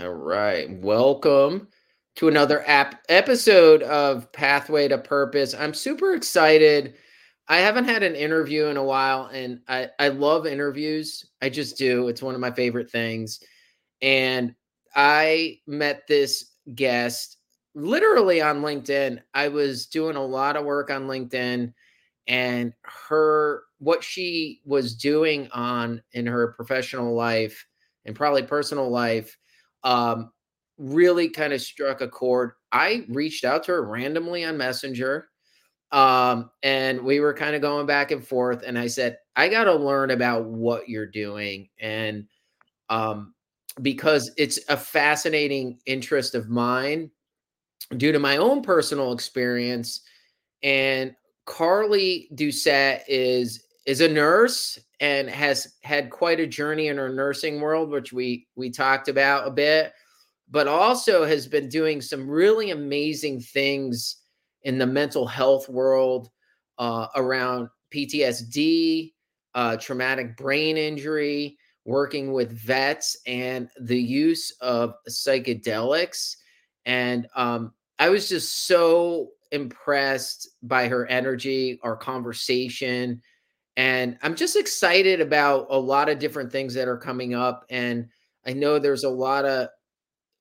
All right. Welcome to another app episode of Pathway to Purpose. I'm super excited. I haven't had an interview in a while and I, I love interviews. I just do. It's one of my favorite things. And I met this guest literally on LinkedIn. I was doing a lot of work on LinkedIn and her what she was doing on in her professional life and probably personal life um, really kind of struck a chord. I reached out to her randomly on Messenger. Um, and we were kind of going back and forth. And I said, I got to learn about what you're doing. And um, because it's a fascinating interest of mine due to my own personal experience. And Carly Doucette is is a nurse and has had quite a journey in her nursing world, which we we talked about a bit, but also has been doing some really amazing things in the mental health world uh, around PTSD, uh, traumatic brain injury, working with vets, and the use of psychedelics. And um, I was just so impressed by her energy, our conversation, and I'm just excited about a lot of different things that are coming up. And I know there's a lot of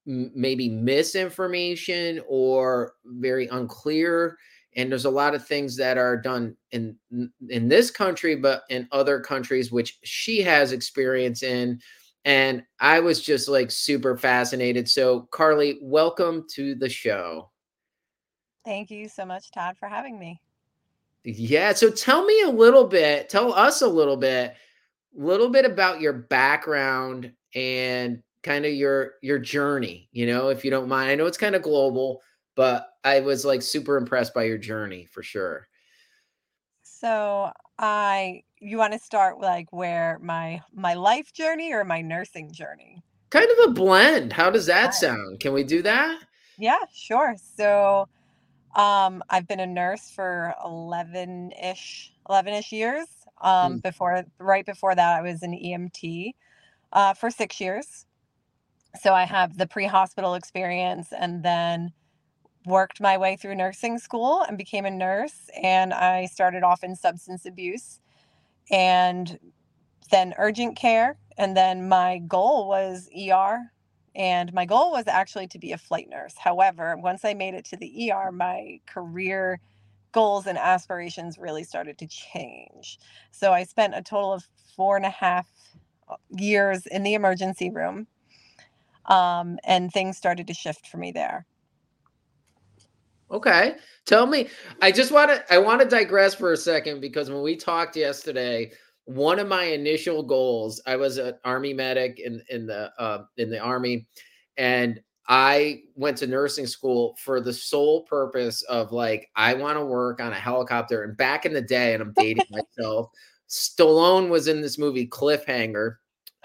maybe misinformation or very unclear and there's a lot of things that are done in in this country but in other countries which she has experience in and i was just like super fascinated so carly welcome to the show thank you so much todd for having me yeah. So tell me a little bit, tell us a little bit, little bit about your background and kind of your your journey, you know, if you don't mind. I know it's kind of global, but I was like super impressed by your journey for sure. So I you want to start like where my my life journey or my nursing journey? Kind of a blend. How does that sound? Can we do that? Yeah, sure. So um, I've been a nurse for 11-ish, 11-ish years. Um, mm. before right before that I was an EMT uh, for 6 years. So I have the pre-hospital experience and then worked my way through nursing school and became a nurse and I started off in substance abuse and then urgent care and then my goal was ER and my goal was actually to be a flight nurse. However, once I made it to the ER, my career goals and aspirations really started to change. So I spent a total of four and a half uh, years in the emergency room. Um, and things started to shift for me there. Okay. Tell me, I just want to I want to digress for a second because when we talked yesterday, one of my initial goals i was an army medic in in the uh, in the army and i went to nursing school for the sole purpose of like i want to work on a helicopter and back in the day and i'm dating myself stallone was in this movie cliffhanger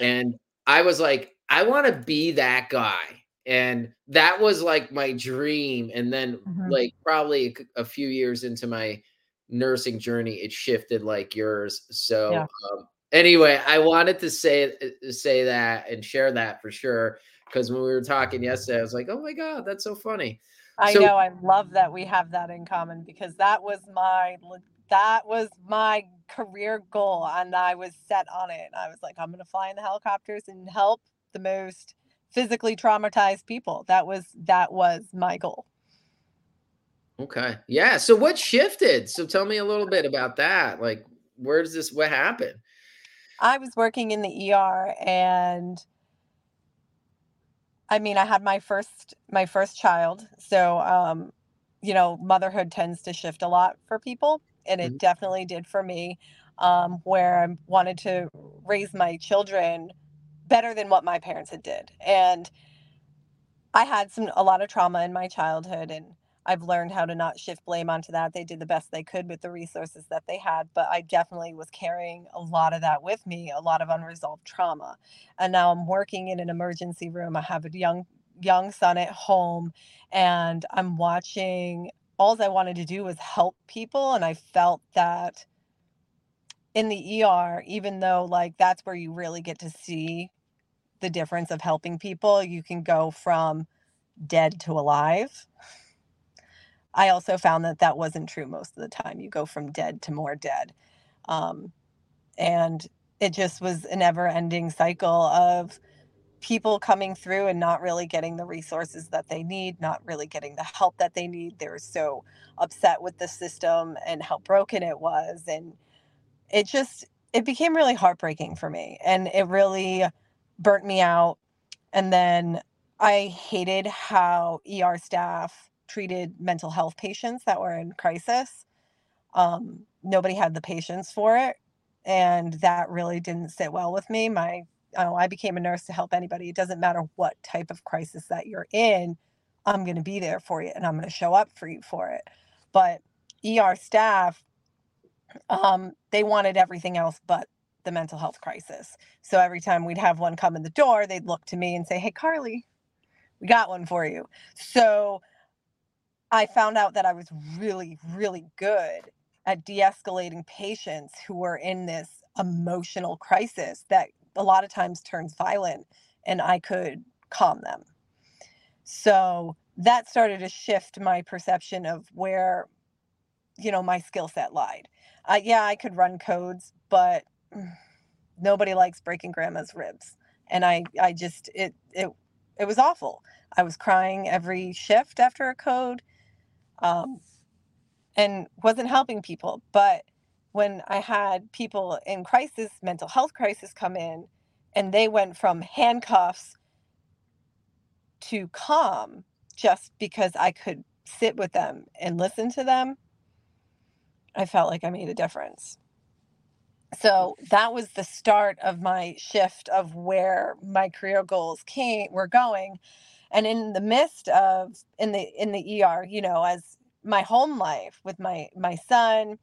and i was like i want to be that guy and that was like my dream and then mm-hmm. like probably a, a few years into my nursing journey it shifted like yours so yeah. um, anyway i wanted to say uh, say that and share that for sure because when we were talking yesterday i was like oh my god that's so funny. I so, know i love that we have that in common because that was my that was my career goal and i was set on it i was like i'm going to fly in the helicopters and help the most physically traumatized people. That was that was my goal Okay. Yeah. So what shifted? So tell me a little bit about that. Like, where's this? What happened? I was working in the ER and I mean, I had my first my first child. So um, you know, motherhood tends to shift a lot for people, and it mm-hmm. definitely did for me. Um, where I wanted to raise my children better than what my parents had did. And I had some a lot of trauma in my childhood and I've learned how to not shift blame onto that. They did the best they could with the resources that they had, but I definitely was carrying a lot of that with me, a lot of unresolved trauma. And now I'm working in an emergency room. I have a young young son at home and I'm watching all I wanted to do was help people and I felt that in the ER even though like that's where you really get to see the difference of helping people. You can go from dead to alive. I also found that that wasn't true most of the time. You go from dead to more dead. Um, and it just was a never ending cycle of people coming through and not really getting the resources that they need, not really getting the help that they need. They were so upset with the system and how broken it was. And it just, it became really heartbreaking for me. And it really burnt me out. And then I hated how ER staff treated mental health patients that were in crisis. Um, nobody had the patience for it. And that really didn't sit well with me. My oh, I became a nurse to help anybody. It doesn't matter what type of crisis that you're in, I'm going to be there for you and I'm going to show up for you for it. But ER staff, um, they wanted everything else but the mental health crisis. So every time we'd have one come in the door, they'd look to me and say, Hey, Carly, we got one for you. So I found out that I was really, really good at de escalating patients who were in this emotional crisis that a lot of times turns violent and I could calm them. So that started to shift my perception of where, you know, my skill set lied. Uh, yeah, I could run codes, but nobody likes breaking grandma's ribs. And I, I just, it, it, it was awful. I was crying every shift after a code um, and wasn't helping people. But when I had people in crisis, mental health crisis come in, and they went from handcuffs to calm just because I could sit with them and listen to them, I felt like I made a difference. So that was the start of my shift of where my career goals came were going. And in the midst of in the in the ER, you know, as my home life with my my son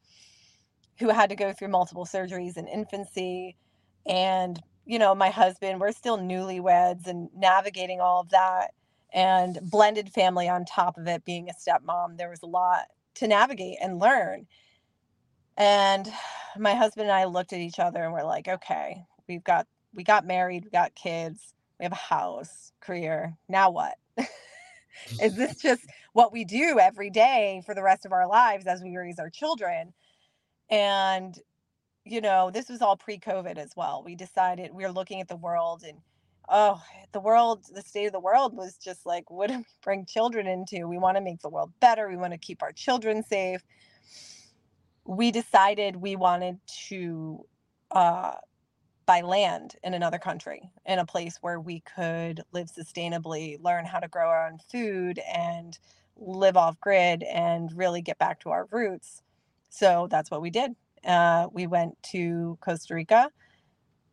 who had to go through multiple surgeries in infancy and you know my husband we're still newlyweds and navigating all of that and blended family on top of it being a stepmom there was a lot to navigate and learn. And my husband and I looked at each other and we're like okay we've got we got married we got kids we have a house career now what is this just what we do every day for the rest of our lives as we raise our children and, you know, this was all pre COVID as well. We decided we were looking at the world and, oh, the world, the state of the world was just like, what do we bring children into? We want to make the world better. We want to keep our children safe. We decided we wanted to uh, buy land in another country, in a place where we could live sustainably, learn how to grow our own food, and live off grid and really get back to our roots. So that's what we did. Uh, we went to Costa Rica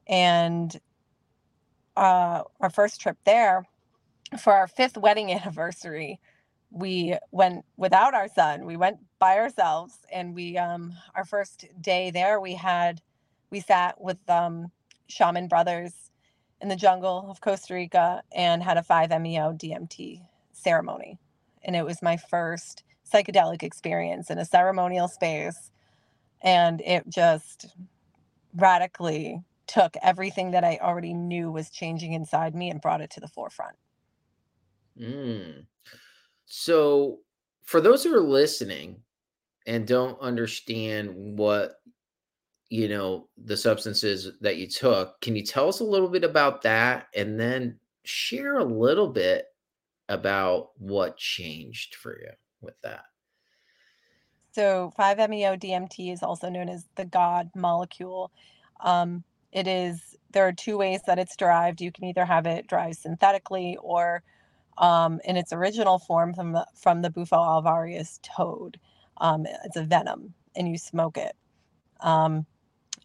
and uh, our first trip there for our fifth wedding anniversary we went without our son we went by ourselves and we um our first day there we had we sat with um shaman brothers in the jungle of costa rica and had a 5-meo dmt ceremony and it was my first psychedelic experience in a ceremonial space. And it just radically took everything that I already knew was changing inside me and brought it to the forefront. Mm. So, for those who are listening and don't understand what you know the substances that you took, can you tell us a little bit about that and then share a little bit about what changed for you? with that. So 5-MeO DMT is also known as the God molecule. Um, it is there are two ways that it's derived. You can either have it derived synthetically or um, in its original form from the from the Bufo alvarius toad. Um, it's a venom, and you smoke it. Um,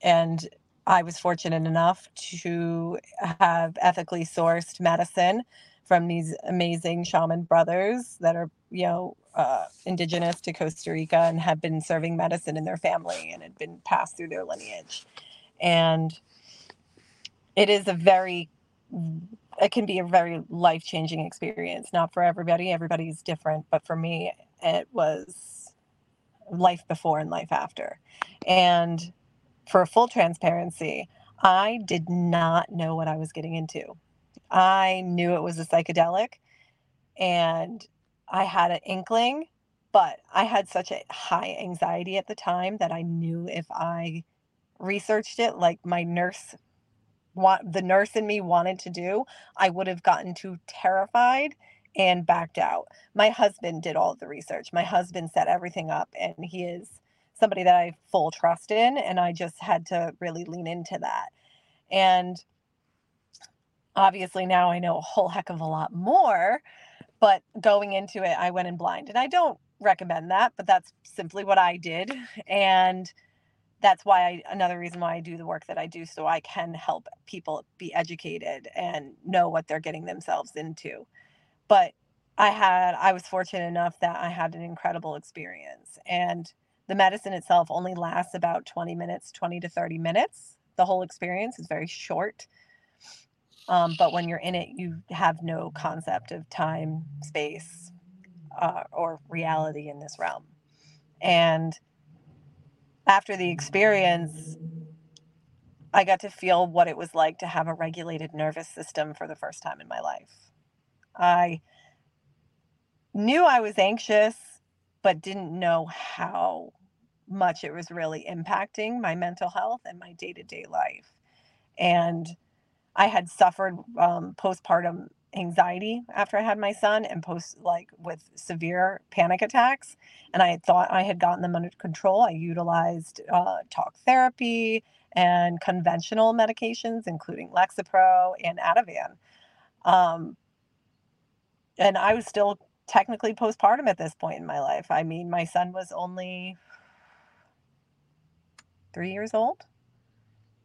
and I was fortunate enough to have ethically sourced medicine from these amazing shaman brothers that are, you know, uh, indigenous to Costa Rica and have been serving medicine in their family and had been passed through their lineage. And it is a very, it can be a very life changing experience. Not for everybody, everybody's different, but for me, it was life before and life after. And for full transparency, I did not know what I was getting into. I knew it was a psychedelic and I had an inkling, but I had such a high anxiety at the time that I knew if I researched it like my nurse want the nurse in me wanted to do, I would have gotten too terrified and backed out. My husband did all the research. My husband set everything up and he is somebody that I full trust in and I just had to really lean into that. And obviously now I know a whole heck of a lot more, but going into it I went in blind and I don't recommend that, but that's simply what I did and that's why I another reason why I do the work that I do so I can help people be educated and know what they're getting themselves into. But I had I was fortunate enough that I had an incredible experience and the medicine itself only lasts about 20 minutes, 20 to 30 minutes. The whole experience is very short. Um, but when you're in it, you have no concept of time, space, uh, or reality in this realm. And after the experience, I got to feel what it was like to have a regulated nervous system for the first time in my life. I knew I was anxious, but didn't know how much it was really impacting my mental health and my day to day life. And I had suffered um, postpartum anxiety after I had my son and post like with severe panic attacks. And I thought I had gotten them under control. I utilized uh, talk therapy and conventional medications, including Lexapro and Ativan. Um, and I was still technically postpartum at this point in my life. I mean, my son was only three years old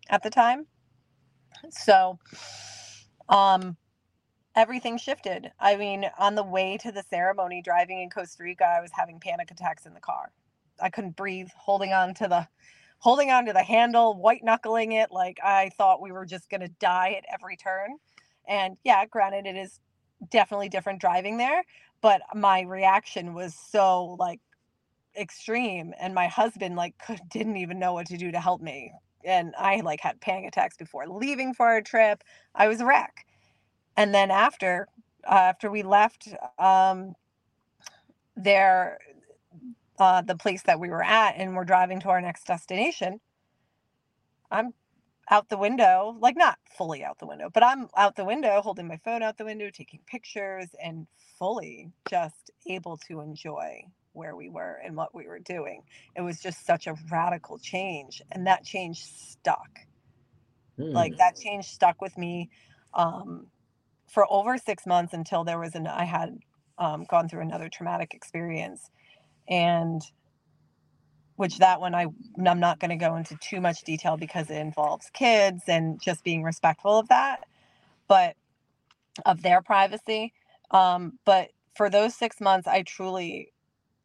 at the time. So, um, everything shifted. I mean, on the way to the ceremony, driving in Costa Rica, I was having panic attacks in the car. I couldn't breathe, holding on to the holding on to the handle, white knuckling it like I thought we were just going to die at every turn. And yeah, granted it is definitely different driving there, but my reaction was so like extreme and my husband like could, didn't even know what to do to help me. And I like had panic attacks before leaving for our trip. I was a wreck and then after uh, after we left um, there uh, the place that we were at and we're driving to our next destination i'm out the window like not fully out the window but i'm out the window holding my phone out the window taking pictures and fully just able to enjoy where we were and what we were doing it was just such a radical change and that change stuck mm. like that change stuck with me um, for over six months until there was an I had um, gone through another traumatic experience, and which that one I I'm not going to go into too much detail because it involves kids and just being respectful of that, but of their privacy. Um, but for those six months, I truly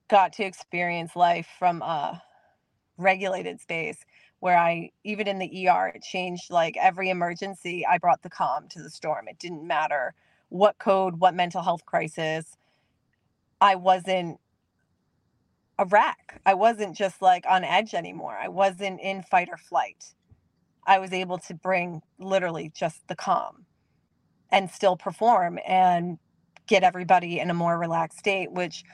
got to experience life from a regulated space where I even in the ER it changed like every emergency I brought the calm to the storm. It didn't matter what code, what mental health crisis. I wasn't a wreck. I wasn't just like on edge anymore. I wasn't in fight or flight. I was able to bring literally just the calm and still perform and get everybody in a more relaxed state, which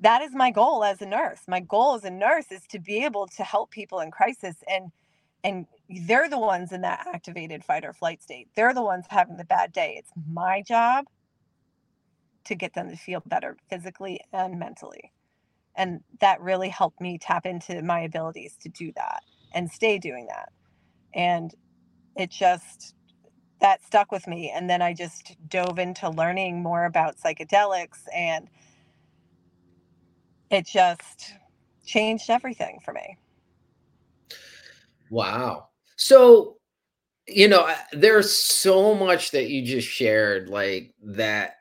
that is my goal as a nurse. My goal as a nurse is to be able to help people in crisis and and they're the ones in that activated fight or flight state. They're the ones having the bad day. It's my job to get them to feel better physically and mentally. And that really helped me tap into my abilities to do that and stay doing that. And it just that stuck with me and then I just dove into learning more about psychedelics and it just changed everything for me. Wow. So, you know, there's so much that you just shared, like that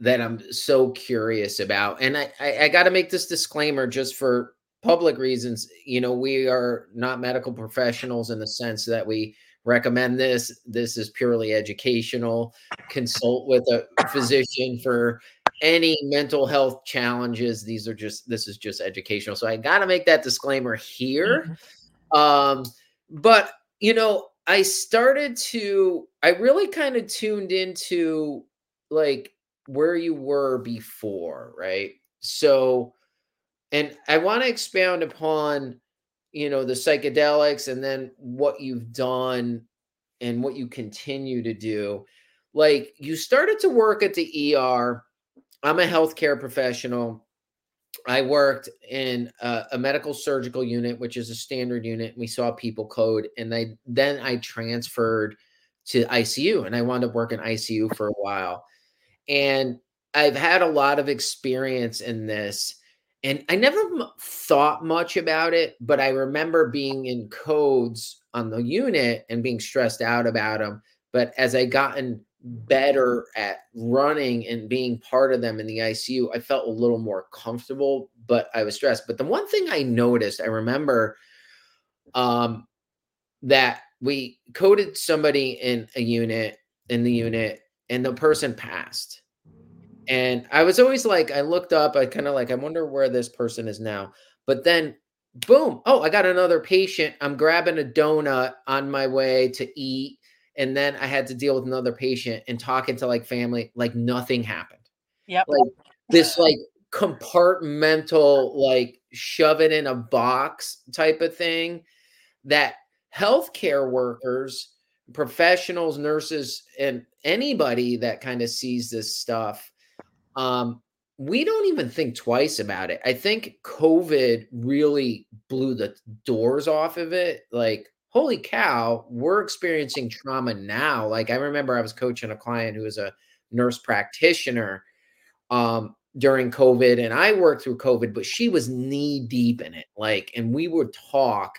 that I'm so curious about. And I, I, I got to make this disclaimer just for public reasons. You know, we are not medical professionals in the sense that we recommend this. This is purely educational. Consult with a physician for any mental health challenges. These are just, this is just educational. So I got to make that disclaimer here. Mm-hmm. Um, but, you know, I started to I really kind of tuned into like where you were before, right? So and I want to expound upon you know the psychedelics and then what you've done and what you continue to do. Like you started to work at the ER. I'm a healthcare professional. I worked in a, a, medical surgical unit, which is a standard unit. We saw people code, and I then I transferred to ICU, and I wound up working ICU for a while. And I've had a lot of experience in this, and I never m- thought much about it, but I remember being in codes on the unit and being stressed out about them. But as I gotten better at running and being part of them in the ICU, I felt a little more comfortable, but I was stressed. But the one thing I noticed, I remember um, that we coded somebody in a unit, in the unit, and the person passed. Mm. And I was always like, I looked up, I kind of like, I wonder where this person is now. But then, boom, oh, I got another patient. I'm grabbing a donut on my way to eat and then I had to deal with another patient and talking to like family, like nothing happened. Yep. Like this like compartmental, like shove it in a box type of thing that healthcare workers, professionals, nurses, and anybody that kind of sees this stuff, um, we don't even think twice about it. I think COVID really blew the doors off of it. Like holy cow, we're experiencing trauma now. Like I remember I was coaching a client who was a nurse practitioner um, during COVID, and I worked through COVID, but she was knee deep in it. Like, and we would talk,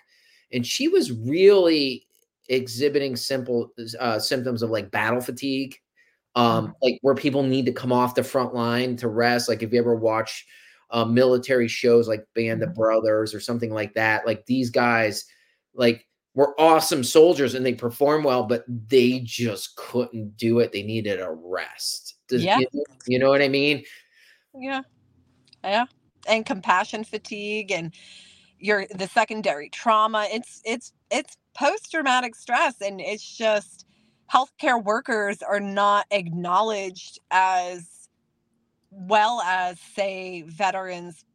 and she was really exhibiting simple uh, symptoms of like battle fatigue, um, mm-hmm. like where people need to come off the front line to rest. Like if you ever watch uh, military shows like Band of mm-hmm. Brothers or something like that, like these guys, like were awesome soldiers and they perform well, but they just couldn't do it. They needed a rest. Does, yeah. You, you know what I mean? Yeah. Yeah. And compassion fatigue and your the secondary trauma. It's it's it's post traumatic stress and it's just healthcare workers are not acknowledged as well as say veterans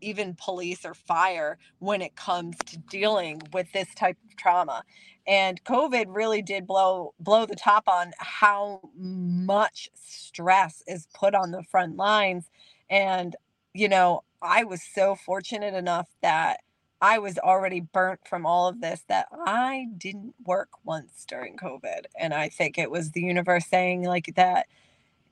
even police or fire when it comes to dealing with this type of trauma. And covid really did blow blow the top on how much stress is put on the front lines. And you know i was so fortunate enough that i was already burnt from all of this that i didn't work once during covid and i think it was the universe saying like that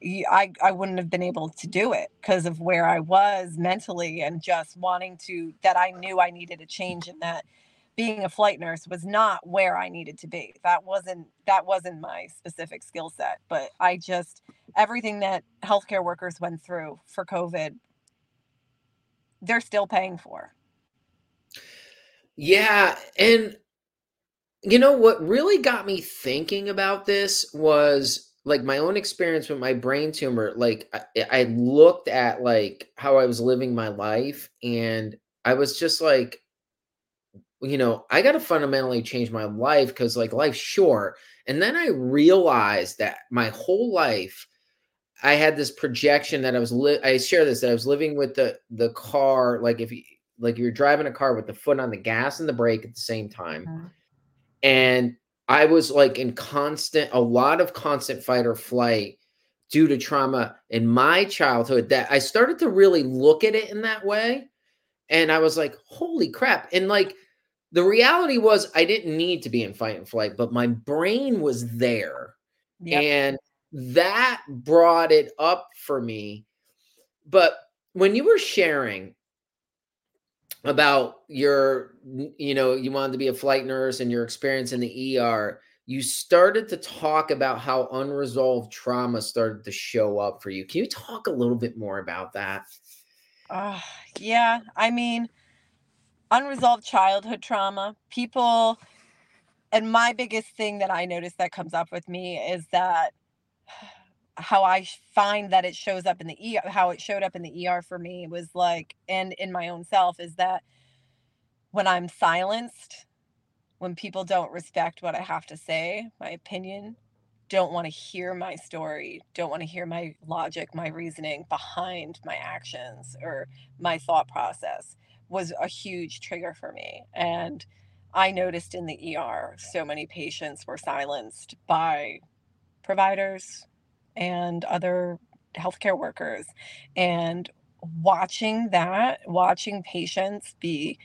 I, I wouldn't have been able to do it because of where I was mentally and just wanting to that I knew I needed a change in that being a flight nurse was not where I needed to be. That wasn't that wasn't my specific skill set, but I just everything that healthcare workers went through for COVID they're still paying for. Yeah, and you know what really got me thinking about this was like my own experience with my brain tumor like I, I, looked at like how i was living my life and i was just like you know i got to fundamentally change my life because like life's short and then i realized that my whole life i had this projection that i was li- i share this that i was living with the the car like if like you're driving a car with the foot on the gas and the brake at the same time mm-hmm. and I was like in constant, a lot of constant fight or flight due to trauma in my childhood that I started to really look at it in that way. And I was like, holy crap. And like the reality was, I didn't need to be in fight and flight, but my brain was there. Yep. And that brought it up for me. But when you were sharing about your you know you wanted to be a flight nurse and your experience in the ER you started to talk about how unresolved trauma started to show up for you. Can you talk a little bit more about that? Uh, yeah i mean unresolved childhood trauma people and my biggest thing that i notice that comes up with me is that how I find that it shows up in the ER, how it showed up in the ER for me was like, and in my own self, is that when I'm silenced, when people don't respect what I have to say, my opinion, don't want to hear my story, don't want to hear my logic, my reasoning behind my actions or my thought process was a huge trigger for me. And I noticed in the ER so many patients were silenced by providers and other healthcare workers. And watching that, watching patients be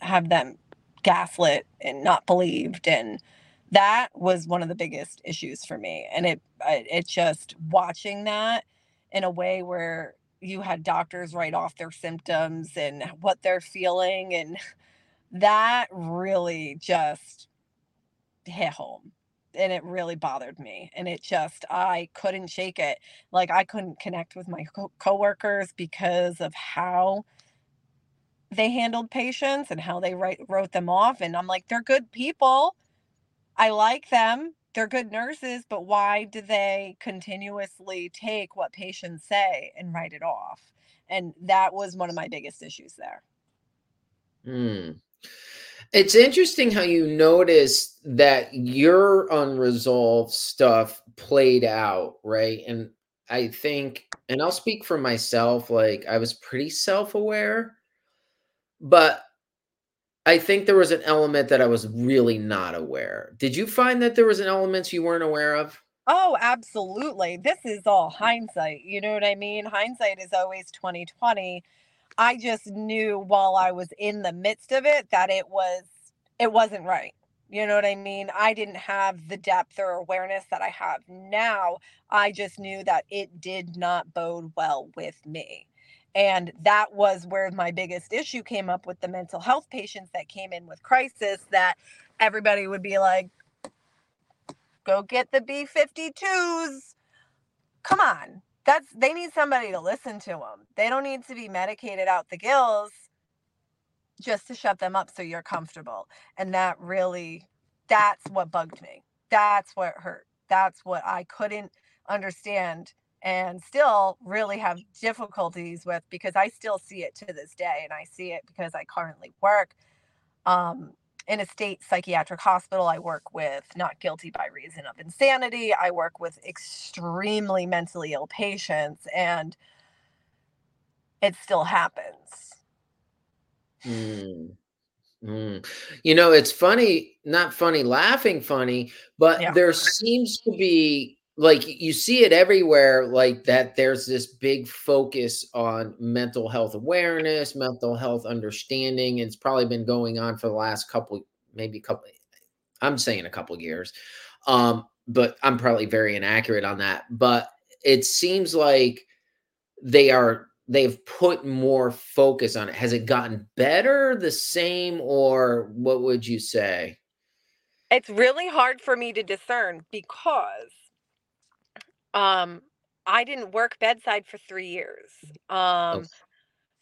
have them gaslit and not believed and that was one of the biggest issues for me and it it just watching that in a way where you had doctors write off their symptoms and what they're feeling and that really just hit home and it really bothered me and it just i couldn't shake it like i couldn't connect with my co- coworkers because of how they handled patients and how they write, wrote them off and i'm like they're good people. I like them. They're good nurses but why do they continuously take what patients say and write it off? And that was one of my biggest issues there. Hmm. It's interesting how you notice that your unresolved stuff played out, right? And I think, and I'll speak for myself, like I was pretty self aware, but I think there was an element that I was really not aware. Did you find that there was an element you weren't aware of? Oh, absolutely. This is all hindsight. You know what I mean? Hindsight is always 2020 I just knew while I was in the midst of it that it was it wasn't right. You know what I mean? I didn't have the depth or awareness that I have now. I just knew that it did not bode well with me. And that was where my biggest issue came up with the mental health patients that came in with crisis that everybody would be like, go get the B 52s. Come on that's they need somebody to listen to them. They don't need to be medicated out the gills just to shut them up so you're comfortable. And that really that's what bugged me. That's what hurt. That's what I couldn't understand and still really have difficulties with because I still see it to this day and I see it because I currently work um in a state psychiatric hospital. I work with not guilty by reason of insanity. I work with extremely mentally ill patients, and it still happens. Mm. Mm. You know, it's funny, not funny, laughing funny, but yeah. there seems to be like you see it everywhere like that there's this big focus on mental health awareness mental health understanding it's probably been going on for the last couple maybe a couple i'm saying a couple years um but i'm probably very inaccurate on that but it seems like they are they've put more focus on it has it gotten better the same or what would you say it's really hard for me to discern because um, I didn't work bedside for 3 years. Oh. Um,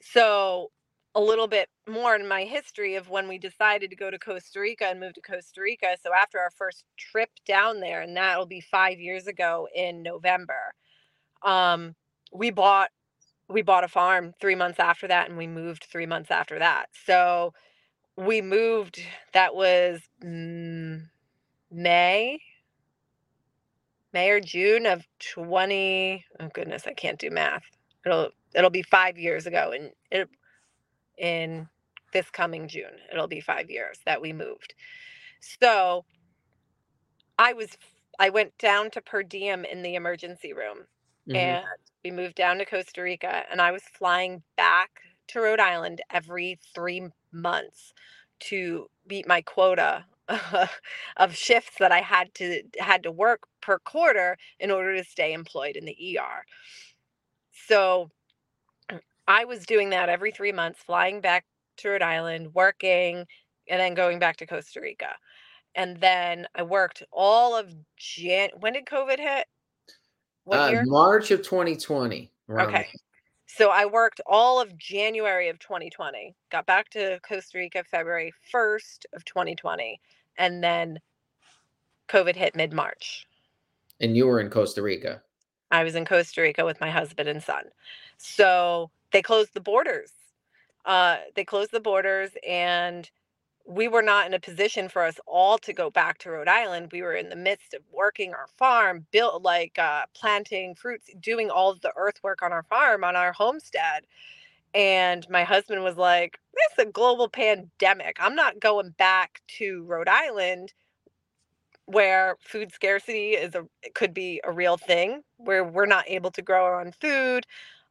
so a little bit more in my history of when we decided to go to Costa Rica and move to Costa Rica. So after our first trip down there, and that'll be five years ago in November, um, we bought we bought a farm three months after that, and we moved three months after that. So we moved. That was May May or June of 20 oh goodness, I can't do math. It'll it'll be 5 years ago and it er, in this coming June. It'll be 5 years that we moved. So I was I went down to per diem in the emergency room. And we moved down to Costa Rica and I was flying back to Rhode Island every 3 months to beat my quota of shifts that I had to had to work per quarter in order to stay employed in the ER. So I was doing that every 3 months flying back to Rhode Island, working and then going back to Costa Rica. And then I worked all of Jan when did COVID hit? Uh? March of 2020. Okay. So I worked all of January of 2020. Got back to Costa Rica February 1st of 2020 and then COVID hit mid March. And you were in Costa Rica. I was in Costa Rica with my husband and son. So they closed the borders. Uh, they closed the borders and we were not in a position for us all to go back to Rhode Island. We were in the midst of working our farm, built like uh, planting fruits, doing all the earthwork on our farm, on our homestead. And my husband was like, This is a global pandemic. I'm not going back to Rhode Island where food scarcity is a could be a real thing, where we're not able to grow our own food.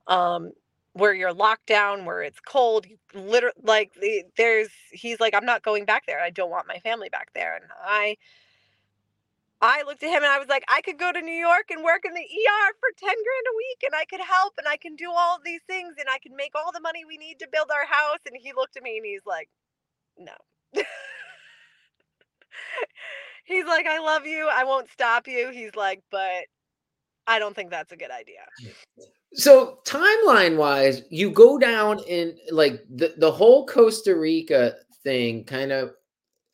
Um, where you're locked down, where it's cold. Literally, like there's, he's like, I'm not going back there. I don't want my family back there. And I, I looked at him and I was like, I could go to New York and work in the ER for 10 grand a week and I could help and I can do all these things and I can make all the money we need to build our house. And he looked at me and he's like, no. he's like, I love you. I won't stop you. He's like, but I don't think that's a good idea. So timeline wise, you go down in like the, the whole Costa Rica thing kind of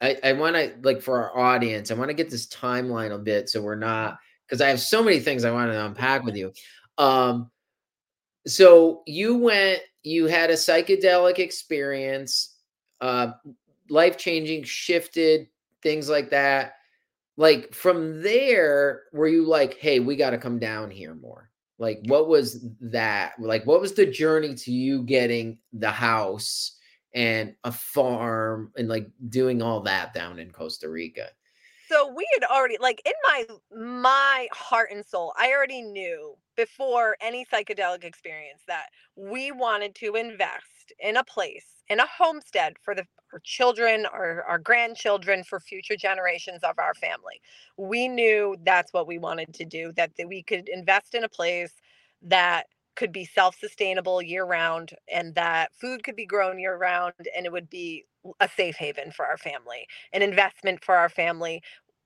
I, I want to like for our audience, I want to get this timeline a bit so we're not because I have so many things I want to unpack with you. Um so you went, you had a psychedelic experience, uh life changing, shifted, things like that. Like from there, were you like, hey, we got to come down here more? Like, what was that? Like, what was the journey to you getting the house and a farm and like doing all that down in Costa Rica? So we had already like in my my heart and soul, I already knew before any psychedelic experience that we wanted to invest in a place, in a homestead for the our children, our, our grandchildren, for future generations of our family. We knew that's what we wanted to do, that, that we could invest in a place that could be self-sustainable year round and that food could be grown year round and it would be a safe haven for our family. An investment for our family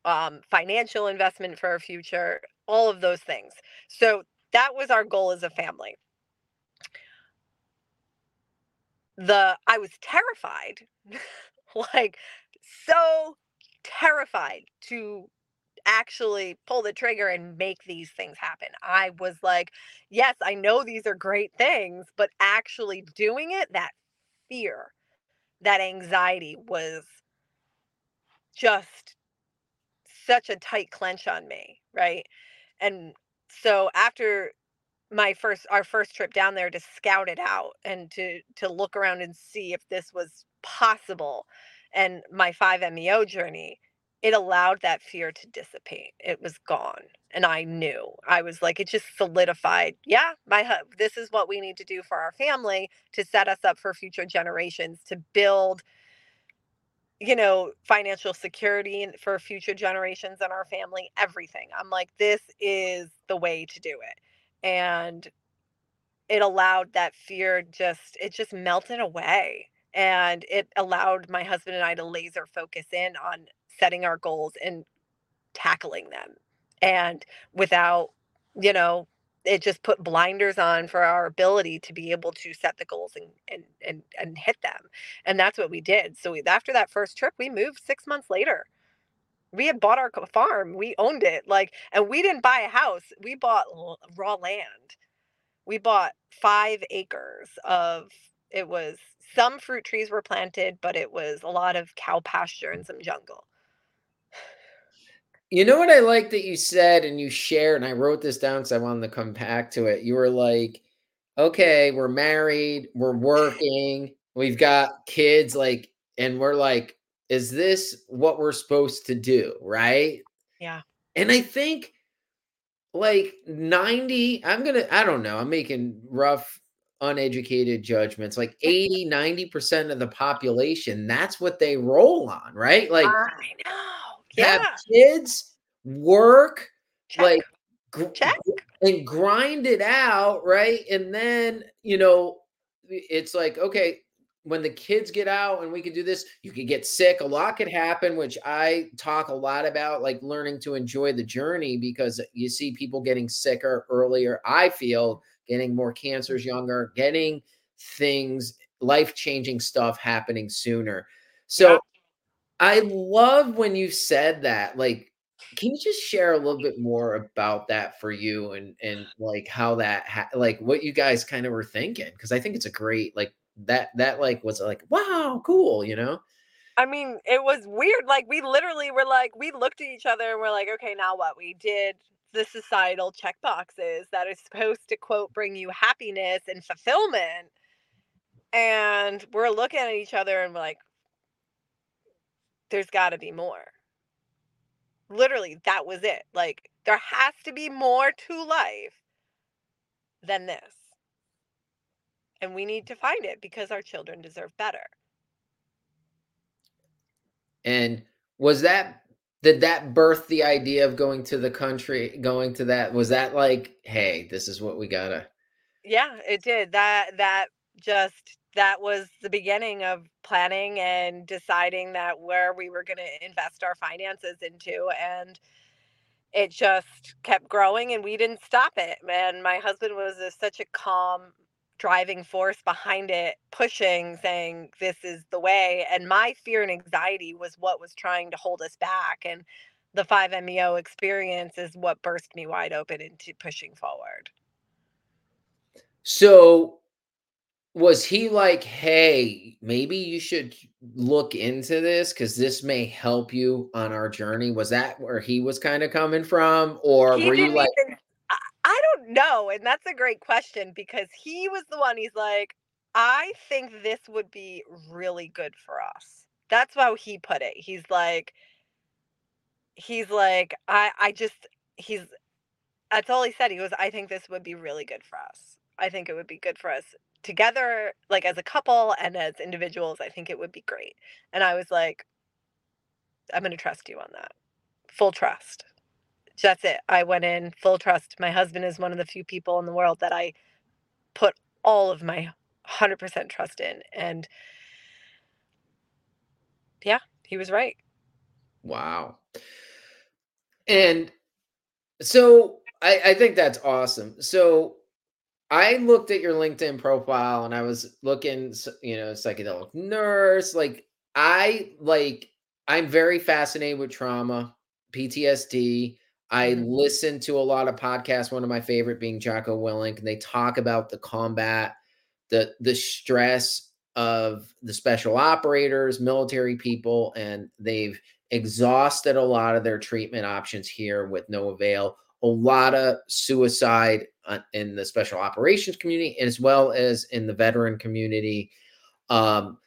um, financial investment for our future all of those things. So that was our goal as a family the i was terrified like so terrified to actually pull the trigger and make these things happen. I was like, yes, I know these are great things, but actually doing it, that fear, that anxiety was just such a tight clench on me, right? And so after my first our first trip down there to scout it out and to to look around and see if this was possible and my 5MEO journey it allowed that fear to dissipate. It was gone. And I knew. I was like, it just solidified. Yeah, my this is what we need to do for our family to set us up for future generations, to build, you know, financial security for future generations and our family, everything. I'm like, this is the way to do it. And it allowed that fear just, it just melted away and it allowed my husband and I to laser focus in on setting our goals and tackling them. And without, you know, it just put blinders on for our ability to be able to set the goals and and and, and hit them. And that's what we did. So we, after that first trip, we moved 6 months later. We had bought our farm. We owned it. Like and we didn't buy a house. We bought raw land. We bought 5 acres of it was some fruit trees were planted, but it was a lot of cow pasture and some jungle. You know what I like that you said and you shared, and I wrote this down because I wanted to come back to it. You were like, okay, we're married, we're working, we've got kids, like, and we're like, is this what we're supposed to do? Right. Yeah. And I think like 90, I'm gonna, I don't know, I'm making rough, uneducated judgments, like 80, 90% of the population, that's what they roll on, right? Like, I know have kids, work, Check. like gr- Check. and grind it out, right? And then, you know, it's like, okay, when the kids get out and we can do this, you can get sick. A lot could happen, which I talk a lot about, like learning to enjoy the journey because you see people getting sicker earlier. I feel getting more cancers younger, getting things, life changing stuff happening sooner. So yeah. I love when you said that. Like, can you just share a little bit more about that for you and and like how that ha- like what you guys kind of were thinking? Because I think it's a great like that that like was like wow cool, you know. I mean, it was weird. Like we literally were like, we looked at each other and we're like, okay, now what? We did the societal check boxes that are supposed to quote bring you happiness and fulfillment. And we're looking at each other and we're like, there's got to be more. Literally, that was it. Like, there has to be more to life than this. And we need to find it because our children deserve better. And was that did that birth the idea of going to the country going to that was that like hey this is what we gotta yeah it did that that just that was the beginning of planning and deciding that where we were going to invest our finances into and it just kept growing and we didn't stop it and my husband was a, such a calm driving force behind it pushing saying this is the way and my fear and anxiety was what was trying to hold us back and the 5-MeO experience is what burst me wide open into pushing forward. So was he like hey maybe you should look into this because this may help you on our journey was that where he was kind of coming from or he were you like even, Know. And that's a great question because he was the one, he's like, I think this would be really good for us. That's how he put it. He's like, he's like, I, I just, he's, that's all he said. He was, I think this would be really good for us. I think it would be good for us together, like as a couple and as individuals. I think it would be great. And I was like, I'm going to trust you on that. Full trust that's it. I went in full trust. My husband is one of the few people in the world that I put all of my 100% trust in. And yeah, he was right. Wow. And so I, I think that's awesome. So I looked at your LinkedIn profile and I was looking, you know, psychedelic nurse. Like, I like, I'm very fascinated with trauma, PTSD. I mm-hmm. listen to a lot of podcasts, one of my favorite being Jocko Willink, and they talk about the combat, the the stress of the special operators, military people, and they've exhausted a lot of their treatment options here with no avail. A lot of suicide uh, in the special operations community, as well as in the veteran community, um,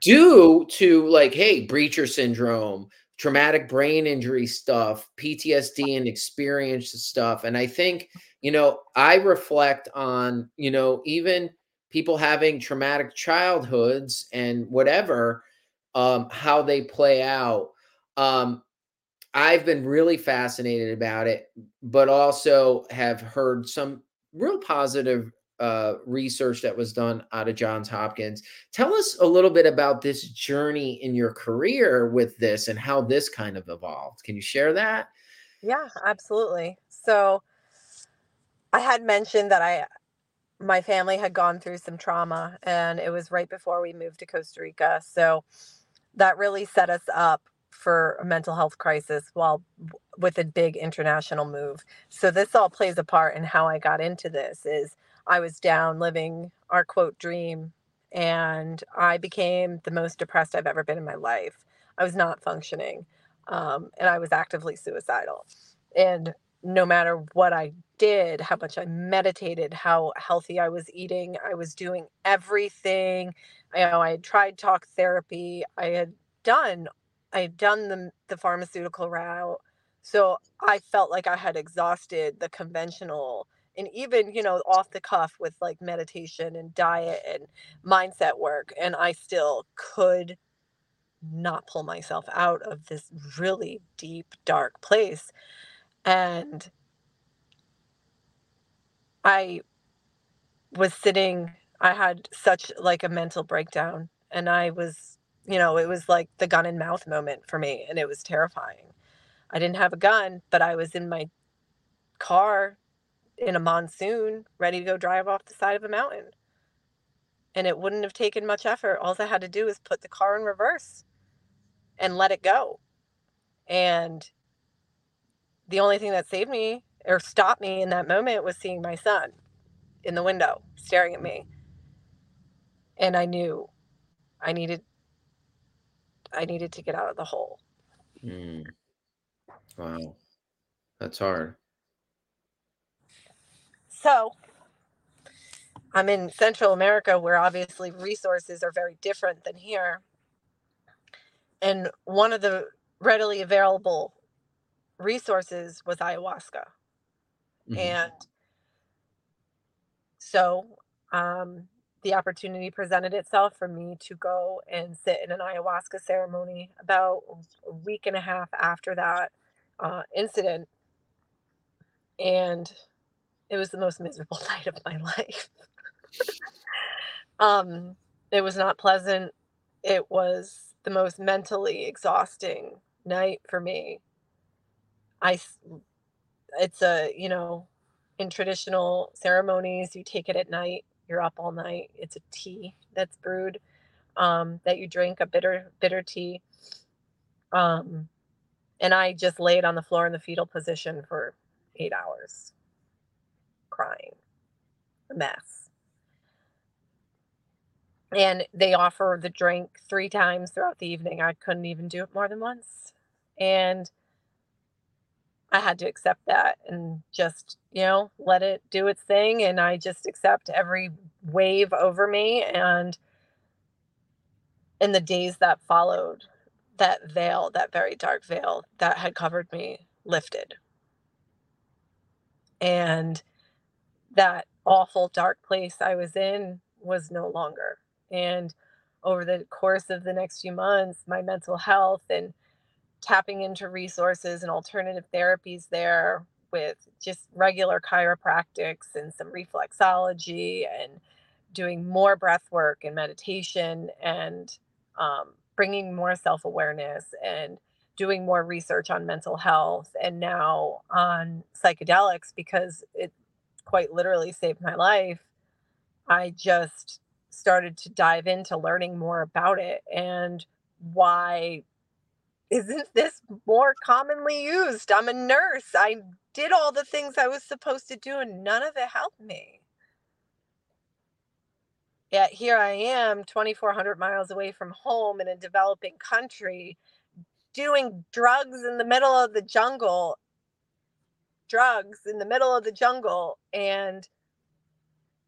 due to like, hey, breacher syndrome, traumatic brain injury stuff, PTSD and experience stuff. And I think, you know, I reflect on, you know, even people having traumatic childhoods and whatever, um, how they play out. Um, I've been really fascinated about it, but also have heard some real positive uh, research that was done out of Johns Hopkins. Tell us a little bit about this journey in your career with this and how this kind of evolved. Can you share that? Yeah, absolutely. So I had mentioned that I my family had gone through some trauma and it was right before we moved to Costa Rica. So that really set us up for a mental health crisis while with a big international move. So this all plays a part in how I got into this is I was down living our quote dream and I became the most depressed I've ever been in my life. I was not functioning um, and I was actively suicidal. And no matter what I did, how much I meditated, how healthy I was eating, I was doing everything. You know, I had tried talk therapy. I had done, I had done the the pharmaceutical route. So I felt like I had exhausted the conventional and even you know off the cuff with like meditation and diet and mindset work and i still could not pull myself out of this really deep dark place and i was sitting i had such like a mental breakdown and i was you know it was like the gun in mouth moment for me and it was terrifying. I didn't have a gun but i was in my car in a monsoon ready to go drive off the side of a mountain. And it wouldn't have taken much effort. All I had to do is put the car in reverse and let it go. And the only thing that saved me or stopped me in that moment was seeing my son in the window staring at me. And I knew I needed I needed to get out of the hole. Mm. Wow. That's hard. So I'm in Central America where obviously resources are very different than here. And one of the readily available resources was ayahuasca. Mm-hmm. And so um, the opportunity presented itself for me to go and sit in an ayahuasca ceremony about a week and a half after that uh, incident. And it was the most miserable night of my life. um, it was not pleasant. It was the most mentally exhausting night for me. I, it's a, you know, in traditional ceremonies, you take it at night you're up all night. It's a tea that's brewed um, that you drink, a bitter bitter tea. Um, and I just laid on the floor in the fetal position for eight hours, crying, a mess. And they offer the drink three times throughout the evening. I couldn't even do it more than once. And I had to accept that and just, you know, let it do its thing. And I just accept every wave over me. And in the days that followed, that veil, that very dark veil that had covered me, lifted. And that awful dark place I was in was no longer. And over the course of the next few months, my mental health and tapping into resources and alternative therapies there with just regular chiropractics and some reflexology and doing more breath work and meditation and um, bringing more self awareness and doing more research on mental health and now on psychedelics because it quite literally saved my life. I just started to dive into learning more about it and why isn't this more commonly used? I'm a nurse. I did all the things I was supposed to do and none of it helped me. Yet here I am, 2,400 miles away from home in a developing country, doing drugs in the middle of the jungle. Drugs in the middle of the jungle. And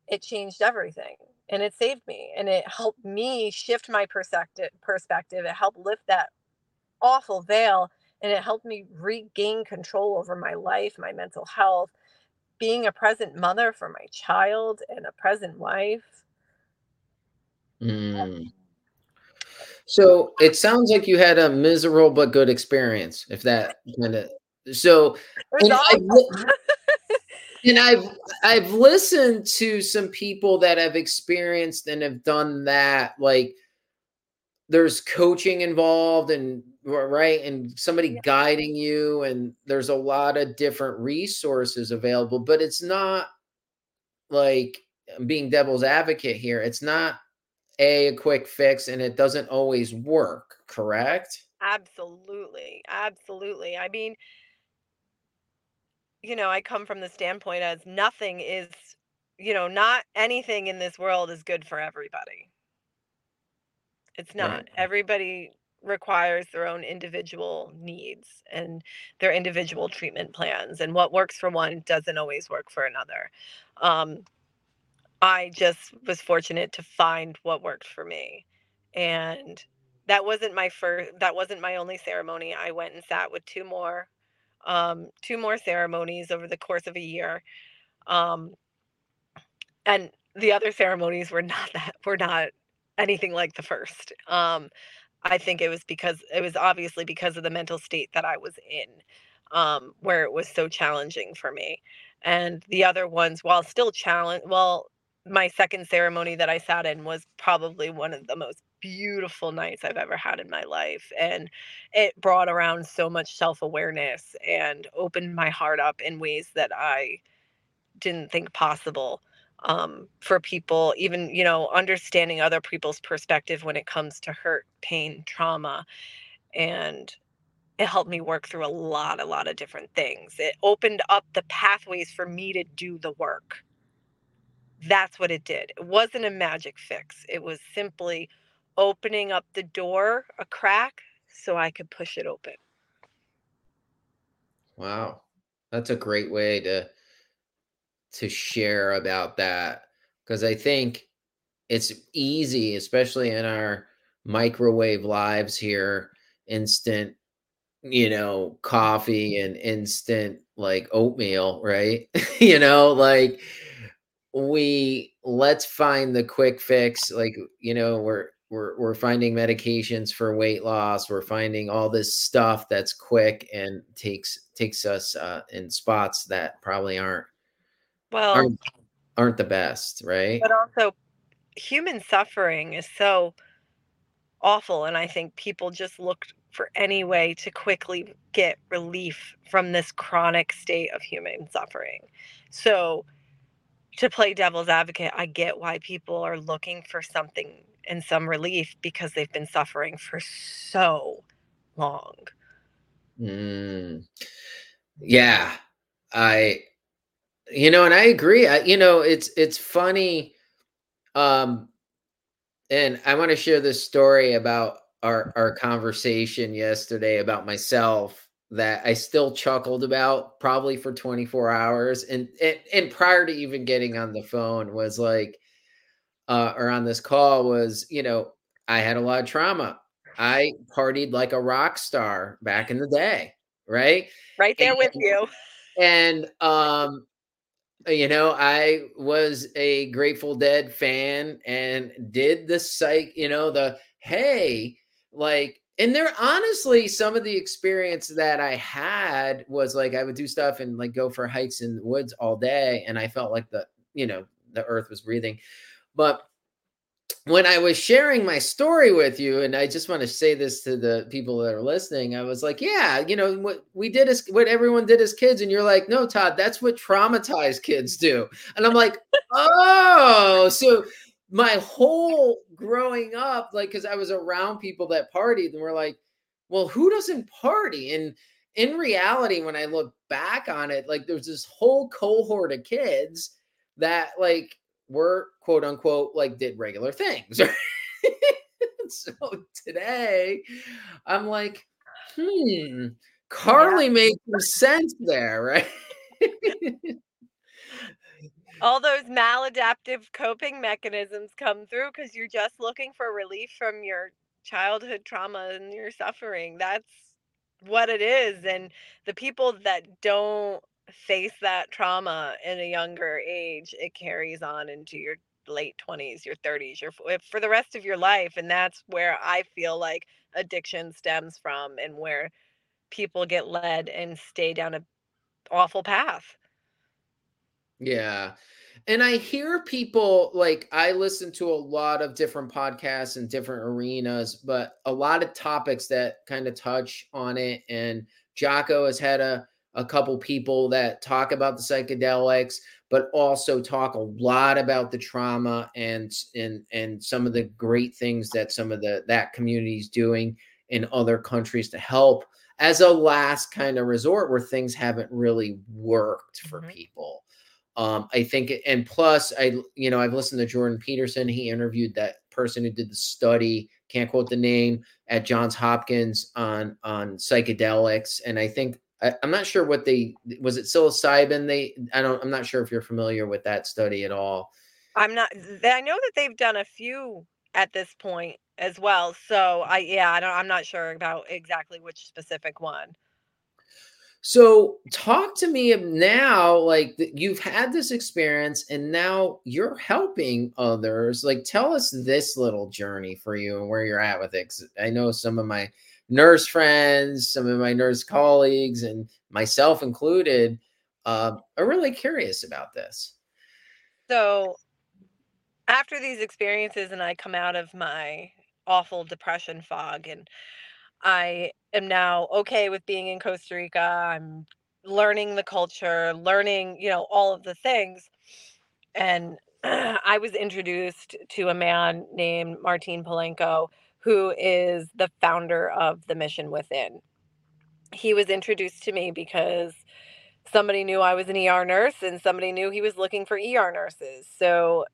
it changed everything and it saved me and it helped me shift my perspective perspective it helped lift that awful veil and it helped me regain control over my life, my mental health, being a present mother for my child and a present wife. Mm. So it sounds like you had a miserable but good experience, if that kind of so. And I've, and I've I've listened to some people that have experienced and have done that, like there's coaching involved and right and somebody yeah. guiding you and there's a lot of different resources available but it's not like being devil's advocate here it's not a, a quick fix and it doesn't always work correct absolutely absolutely i mean you know i come from the standpoint as nothing is you know not anything in this world is good for everybody it's not. Right. Everybody requires their own individual needs and their individual treatment plans. And what works for one doesn't always work for another. Um, I just was fortunate to find what worked for me. And that wasn't my first, that wasn't my only ceremony. I went and sat with two more, um, two more ceremonies over the course of a year. Um, and the other ceremonies were not that, were not anything like the first. Um, I think it was because it was obviously because of the mental state that I was in, um, where it was so challenging for me. And the other ones, while still challenge, well, my second ceremony that I sat in was probably one of the most beautiful nights I've ever had in my life. And it brought around so much self awareness and opened my heart up in ways that I didn't think possible um, for people, even, you know, understanding other people's perspective when it comes to hurt, pain, trauma. And it helped me work through a lot, a lot of different things. It opened up the pathways for me to do the work. That's what it did. It wasn't a magic fix. It was simply opening up the door a crack so I could push it open. Wow. That's a great way to to share about that because I think it's easy especially in our microwave lives here instant you know coffee and instant like oatmeal right you know like we let's find the quick fix like you know we're we're we're finding medications for weight loss we're finding all this stuff that's quick and takes takes us uh, in spots that probably aren't well aren't, aren't the best right? But also human suffering is so awful and i think people just look for any way to quickly get relief from this chronic state of human suffering. So to play devil's advocate i get why people are looking for something and some relief because they've been suffering for so long. Mm. Yeah, I, you know, and I agree. I, you know, it's it's funny, um, and I want to share this story about our our conversation yesterday about myself that I still chuckled about probably for 24 hours and and, and prior to even getting on the phone was like uh, or on this call was, you know, I had a lot of trauma. I partied like a rock star back in the day, right? Right there and, with you. And um, you know, I was a Grateful Dead fan and did the psych, you know, the hey, like, and there honestly, some of the experience that I had was like I would do stuff and like go for hikes in the woods all day, and I felt like the, you know, the earth was breathing. But when I was sharing my story with you, and I just want to say this to the people that are listening, I was like, yeah, you know, what we did is what everyone did as kids. And you're like, no, Todd, that's what traumatized kids do. And I'm like, oh, so my whole growing up, like, because I was around people that partied and we're like, well, who doesn't party? And in reality, when I look back on it, like, there's this whole cohort of kids that, like, were quote unquote like did regular things. so today I'm like, hmm, Carly yeah. makes sense there, right? All those maladaptive coping mechanisms come through because you're just looking for relief from your childhood trauma and your suffering. That's what it is. And the people that don't face that trauma in a younger age, it carries on into your late 20s, your 30s, your for the rest of your life and that's where I feel like addiction stems from and where people get led and stay down a awful path. Yeah. And I hear people like I listen to a lot of different podcasts and different arenas, but a lot of topics that kind of touch on it. And Jocko has had a a couple people that talk about the psychedelics, but also talk a lot about the trauma and and and some of the great things that some of the that community is doing in other countries to help as a last kind of resort where things haven't really worked for mm-hmm. people. Um, I think, and plus, I you know I've listened to Jordan Peterson. He interviewed that person who did the study. Can't quote the name at Johns Hopkins on on psychedelics, and I think I, am not sure what they was it psilocybin. They I don't I'm not sure if you're familiar with that study at all. I'm not. I know that they've done a few at this point as well. So I yeah I don't I'm not sure about exactly which specific one. So talk to me now, like you've had this experience and now you're helping others. Like tell us this little journey for you and where you're at with it. I know some of my nurse friends, some of my nurse colleagues, and myself included, uh, are really curious about this. So, after these experiences, and I come out of my awful depression fog, and I am now okay with being in Costa Rica. I'm learning the culture, learning, you know, all of the things. And I was introduced to a man named Martin Polanco who is the founder of the Mission Within. He was introduced to me because somebody knew I was an ER nurse and somebody knew he was looking for ER nurses. So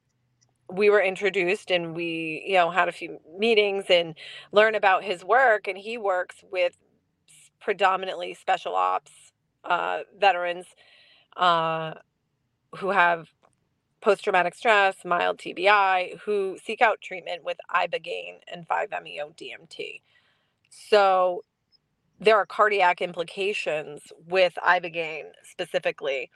we were introduced and we, you know, had a few meetings and learn about his work. And he works with predominantly special ops uh, veterans uh, who have post traumatic stress, mild TBI, who seek out treatment with ibogaine and 5-MeO DMT. So there are cardiac implications with ibogaine specifically.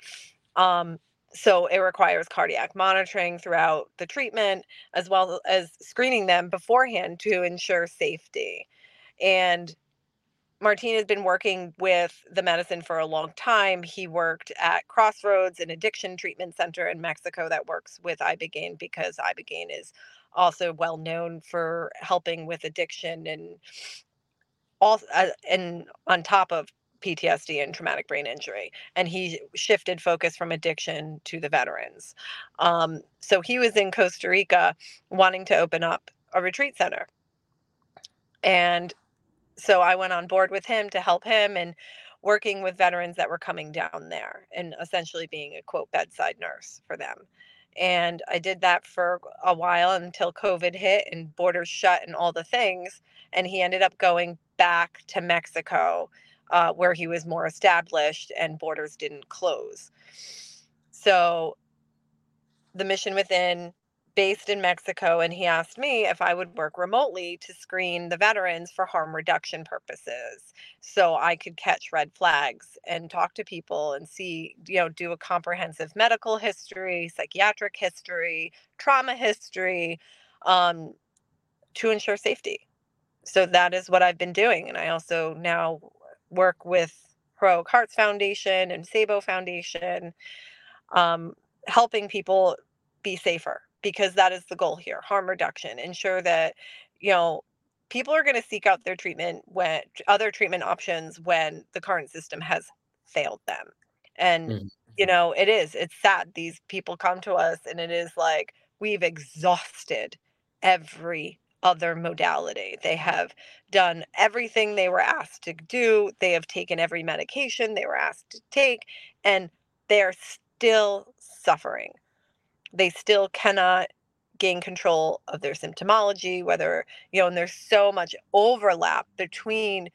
Um, so it requires cardiac monitoring throughout the treatment as well as screening them beforehand to ensure safety. And Martin has been working with the medicine for a long time. He worked at Crossroads, an addiction treatment center in Mexico that works with Ibogaine because Ibogaine is also well known for helping with addiction and all uh, and on top of PTSD and traumatic brain injury. And he shifted focus from addiction to the veterans. Um, so he was in Costa Rica wanting to open up a retreat center. And so I went on board with him to help him and working with veterans that were coming down there and essentially being a quote bedside nurse for them. And I did that for a while until COVID hit and borders shut and all the things. And he ended up going back to Mexico, uh, where he was more established and borders didn't close. So the mission within based in Mexico, and he asked me if I would work remotely to screen the veterans for harm reduction purposes. So I could catch red flags and talk to people and see, you know, do a comprehensive medical history, psychiatric history, trauma history um, to ensure safety. So that is what I've been doing. And I also now work with Heroic Hearts Foundation and Sabo Foundation, um, helping people be safer because that is the goal here harm reduction ensure that you know people are going to seek out their treatment when other treatment options when the current system has failed them and mm-hmm. you know it is it's sad these people come to us and it is like we've exhausted every other modality. They have done everything they were asked to do they have taken every medication they were asked to take and they are still suffering. They still cannot gain control of their symptomology whether you know and there's so much overlap between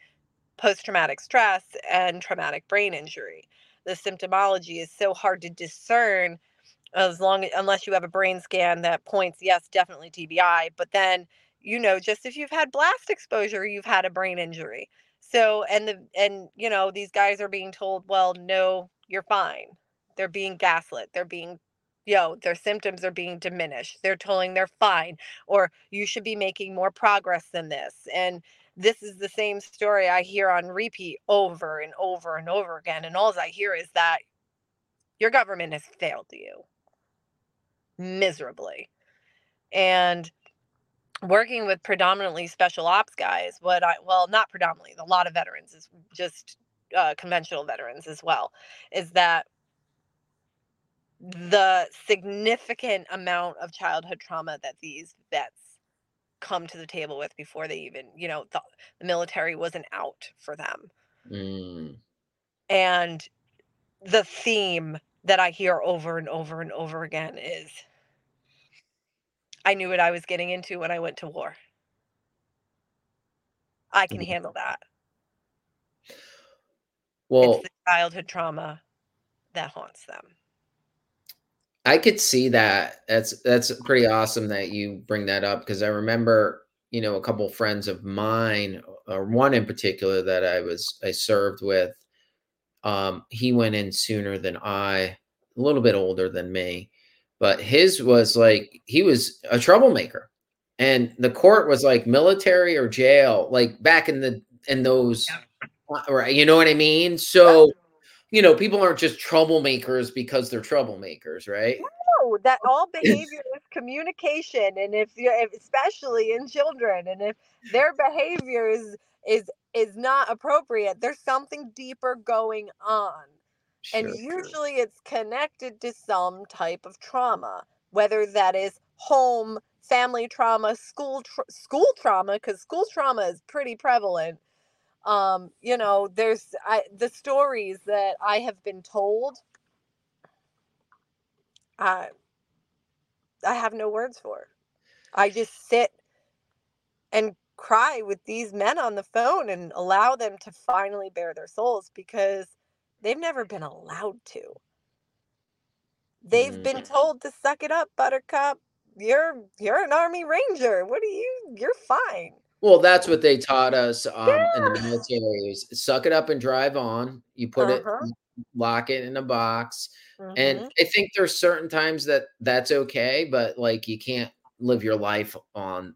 post-traumatic stress and traumatic brain injury. The symptomology is so hard to discern as long unless you have a brain scan that points yes definitely tbi but then you know just if you've had blast exposure you've had a brain injury so and the and you know these guys are being told well no you're fine they're being gaslit they're being yo, their symptoms are being diminished. They're telling they're fine, or you should be making more progress than this. And this is the same story I hear on repeat over and over and over again. And all I hear is that your government has failed you miserably. And working with predominantly special ops guys, what I, well, not predominantly, a lot of veterans is just uh, conventional veterans as well, is that the significant amount of childhood trauma that these vets come to the table with before they even, you know, the, the military wasn't out for them. Mm. And the theme that I hear over and over and over again is I knew what I was getting into when I went to war. I can mm. handle that. Well, it's the childhood trauma that haunts them. I could see that. That's that's pretty awesome that you bring that up because I remember, you know, a couple friends of mine, or one in particular that I was I served with. Um, he went in sooner than I, a little bit older than me, but his was like he was a troublemaker, and the court was like military or jail, like back in the in those, right? You know what I mean? So you know, people aren't just troublemakers because they're troublemakers, right? No, that all behavior is communication, and if you, especially in children, and if their behavior is is is not appropriate, there's something deeper going on, sure, and usually sure. it's connected to some type of trauma, whether that is home, family trauma, school tra- school trauma, because school trauma is pretty prevalent um you know there's i the stories that i have been told uh I have no words for. I just sit and cry with these men on the phone and allow them to finally bare their souls because they've never been allowed to. They've mm. been told to suck it up, buttercup. You're you're an army ranger. What are you you're fine. Well, that's what they taught us um, yeah. in the military is suck it up and drive on. You put uh-huh. it lock it in a box. Mm-hmm. And I think there's certain times that that's okay, but like you can't live your life on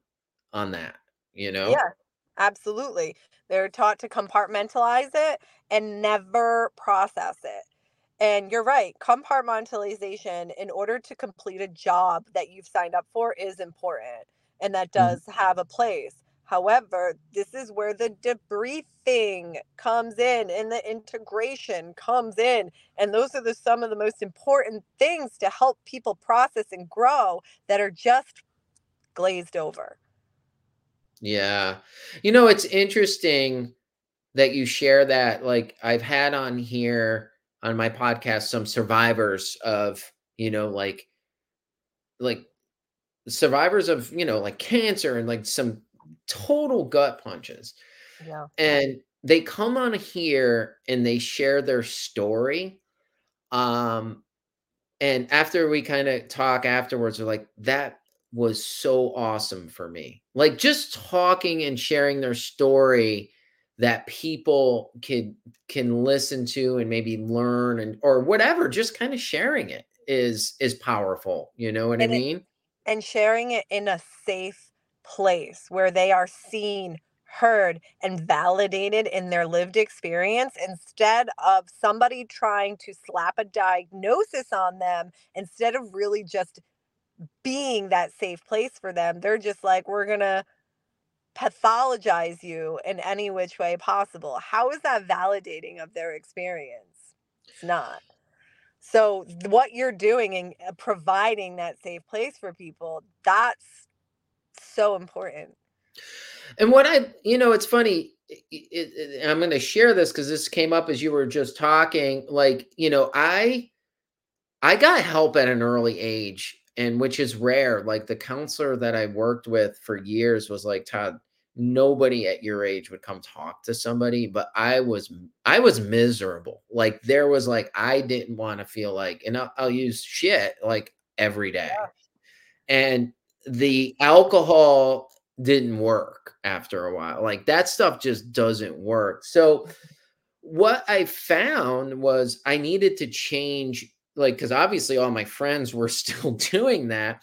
on that, you know? Yeah. Absolutely. They're taught to compartmentalize it and never process it. And you're right, compartmentalization in order to complete a job that you've signed up for is important and that mm-hmm. does mm-hmm. have a place. However, this is where the debriefing comes in and the integration comes in. And those are the some of the most important things to help people process and grow that are just glazed over. Yeah. You know, it's interesting that you share that. Like, I've had on here on my podcast some survivors of, you know, like, like survivors of, you know, like cancer and like some total gut punches. Yeah. And they come on here and they share their story. Um, and after we kind of talk afterwards, they're like, that was so awesome for me. Like just talking and sharing their story that people can can listen to and maybe learn and or whatever, just kind of sharing it is is powerful. You know what and I mean? It, and sharing it in a safe place where they are seen, heard, and validated in their lived experience instead of somebody trying to slap a diagnosis on them instead of really just being that safe place for them. They're just like, we're going to pathologize you in any which way possible. How is that validating of their experience? It's not. So, what you're doing and uh, providing that safe place for people, that's so important. And what I, you know, it's funny. It, it, I'm going to share this because this came up as you were just talking. Like, you know, I, I got help at an early age, and which is rare. Like the counselor that I worked with for years was like, Todd, nobody at your age would come talk to somebody but i was i was miserable like there was like i didn't want to feel like and I'll, I'll, use shit like every day yeah. and the alcohol didn't work after a while. Like that stuff just doesn't work. So what I found was I needed to change like cuz obviously all my friends were still doing that.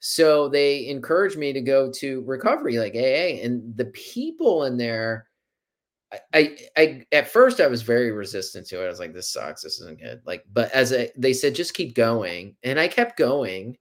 So they encouraged me to go to recovery like AA and the people in there I, I, I at first I was very resistant to it. I was like, this sucks. This isn't good. Like, but as a, they said, just keep going. And I kept going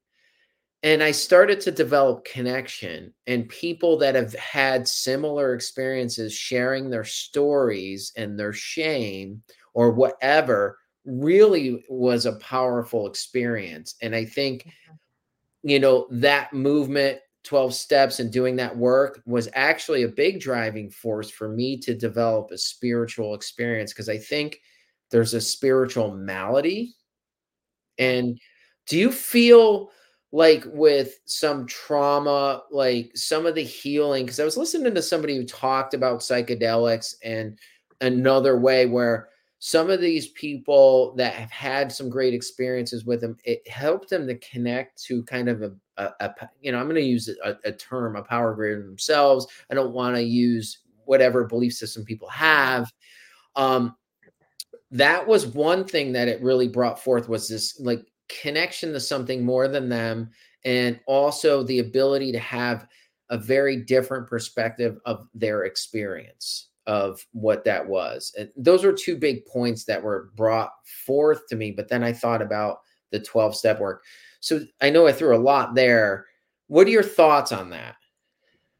and I started to develop connection and people that have had similar experiences sharing their stories and their shame or whatever really was a powerful experience. And I think, mm-hmm. you know, that movement, 12 steps, and doing that work was actually a big driving force for me to develop a spiritual experience because I think there's a spiritual malady. And do you feel like with some trauma, like some of the healing. Because I was listening to somebody who talked about psychedelics and another way where some of these people that have had some great experiences with them, it helped them to connect to kind of a, a, a you know, I'm going to use a, a term, a power greater than themselves. I don't want to use whatever belief system people have. Um, that was one thing that it really brought forth was this like connection to something more than them and also the ability to have a very different perspective of their experience of what that was. And those were two big points that were brought forth to me. But then I thought about the 12 step work. So I know I threw a lot there. What are your thoughts on that?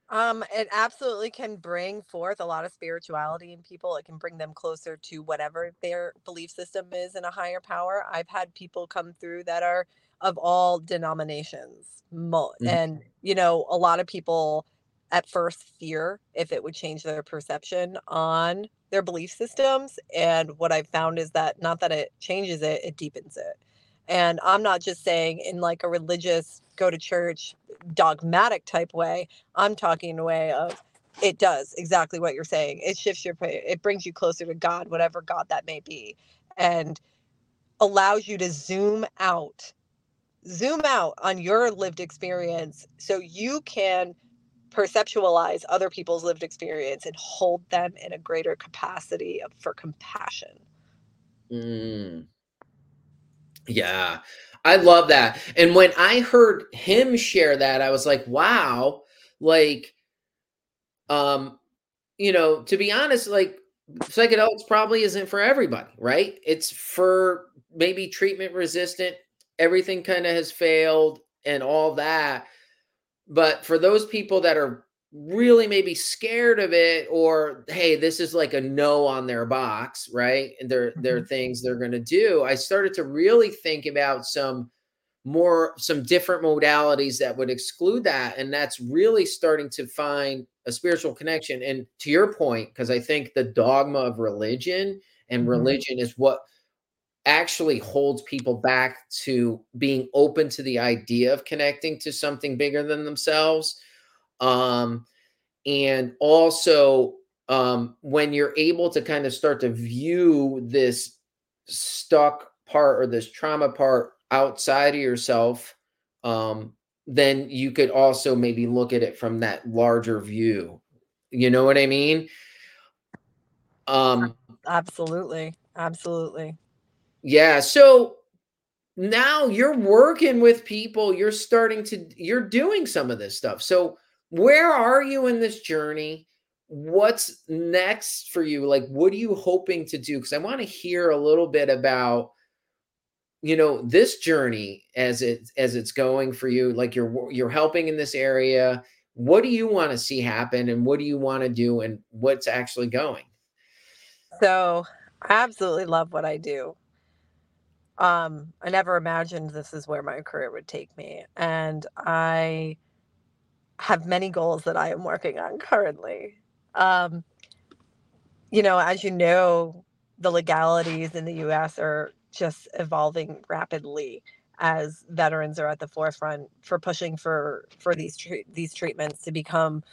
Um, it absolutely can bring forth a lot of spirituality in people. It can bring them closer to whatever their belief system is in a higher power. I've had people come through that are of all denominations. Mm-hmm. And, you know, a lot of people at first fear if it would change their perception on their belief systems. And what I've found is that not that it changes it, it deepens it. And I'm not just saying in like a religious, go to church, dogmatic type way. I'm talking in a way of it does exactly what you're saying. It shifts your, it brings you closer to God, whatever God that may be, and allows you to zoom out, zoom out on your lived experience so you can perceptualize other people's lived experience and hold them in a greater capacity of, for compassion. Mm. Yeah, I love that. And when I heard him share that, I was like, wow, like, um, you know, to be honest, like psychedelics probably isn't for everybody, right? It's for maybe treatment resistant, everything kind of has failed and all that. But for those people that are really maybe scared of it or hey this is like a no on their box right and there mm-hmm. there are things they're going to do i started to really think about some more some different modalities that would exclude that and that's really starting to find a spiritual connection and to your point because i think the dogma of religion and mm-hmm. religion is what actually holds people back to being open to the idea of connecting to something bigger than themselves. Um and also um when you're able to kind of start to view this stuck part or this trauma part outside of yourself um then you could also maybe look at it from that larger view. You know what i mean? Um absolutely. Absolutely yeah. So now you're working with people, you're starting to, you're doing some of this stuff. So where are you in this journey? What's next for you? Like, what are you hoping to do? Because I want to hear a little bit about you know this journey as it as it's going for you like you're you're helping in this area what do you want to see happen and what do you want to do and what's actually going so i absolutely love what i do um, I never imagined this is where my career would take me. And I have many goals that I am working on currently. Um, you know, as you know, the legalities in the US are just evolving rapidly as veterans are at the forefront for pushing for for these these treatments to become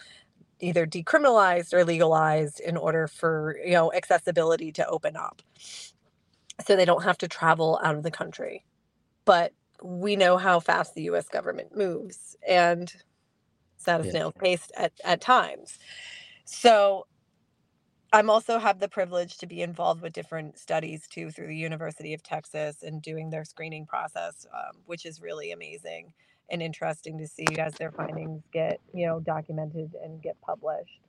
either decriminalized or legalized in order for you know accessibility to open up so they don't have to travel out of the country. But we know how fast the US government moves and it's at a yeah. pace at, at times. So I'm also have the privilege to be involved with different studies too through the University of Texas and doing their screening process, um, which is really amazing and interesting to see as their findings get you know documented and get published.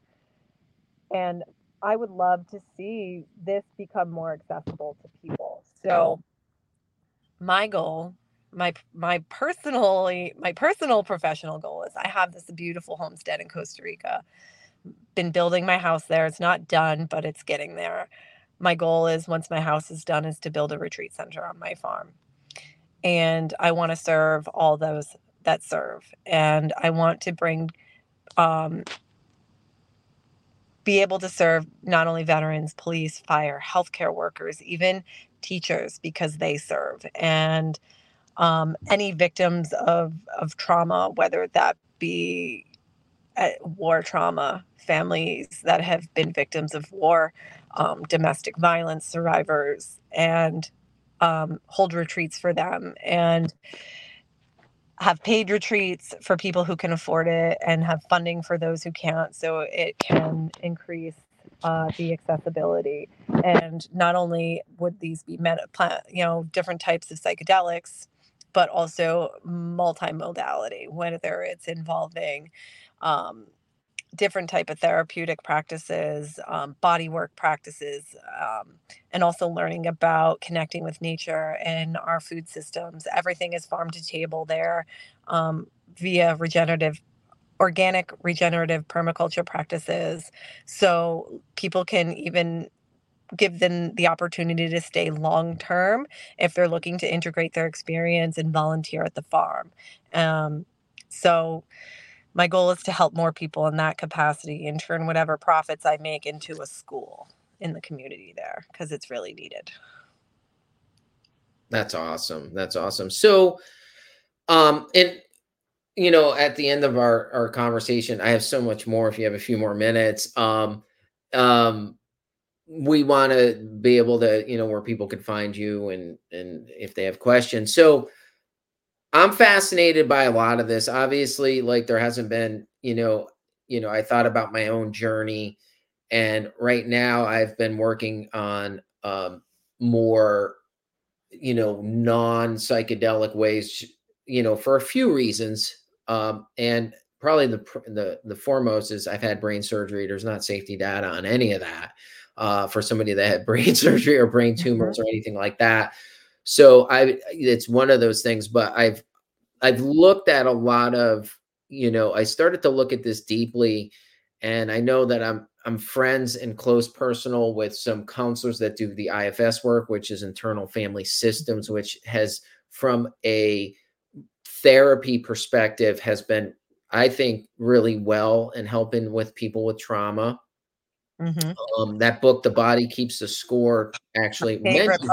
And I would love to see this become more accessible to people. So my goal, my my personally my personal professional goal is I have this beautiful homestead in Costa Rica. Been building my house there. It's not done, but it's getting there. My goal is once my house is done is to build a retreat center on my farm. And I want to serve all those that serve. And I want to bring um, be able to serve not only veterans, police, fire, healthcare workers, even teachers because they serve, and um, any victims of of trauma, whether that be uh, war trauma, families that have been victims of war, um, domestic violence survivors, and um, hold retreats for them. And have paid retreats for people who can afford it and have funding for those who can't so it can increase uh, the accessibility. And not only would these be met, you know different types of psychedelics but also multimodality whether it's involving um, different type of therapeutic practices um, body work practices um, and also learning about connecting with nature and our food systems. Everything is farm to table there um, via regenerative organic regenerative permaculture practices. So people can even give them the opportunity to stay long term if they're looking to integrate their experience and volunteer at the farm. Um, so my goal is to help more people in that capacity and turn whatever profits I make into a school in the community there because it's really needed. That's awesome. That's awesome. So, um, and you know, at the end of our our conversation, I have so much more. If you have a few more minutes, um, um, we want to be able to, you know, where people can find you and and if they have questions. So, I'm fascinated by a lot of this. Obviously, like there hasn't been, you know, you know, I thought about my own journey, and right now I've been working on um, more, you know, non psychedelic ways, you know, for a few reasons, um, and probably the the the foremost is I've had brain surgery. There's not safety data on any of that uh, for somebody that had brain surgery or brain mm-hmm. tumors or anything like that. So I it's one of those things, but I've I've looked at a lot of, you know, I started to look at this deeply and I know that I'm I'm friends and close personal with some counselors that do the IFS work, which is internal family systems, which has from a therapy perspective has been I think really well in helping with people with trauma. Mm-hmm. Um, that book, The Body Keeps the Score, actually mentions,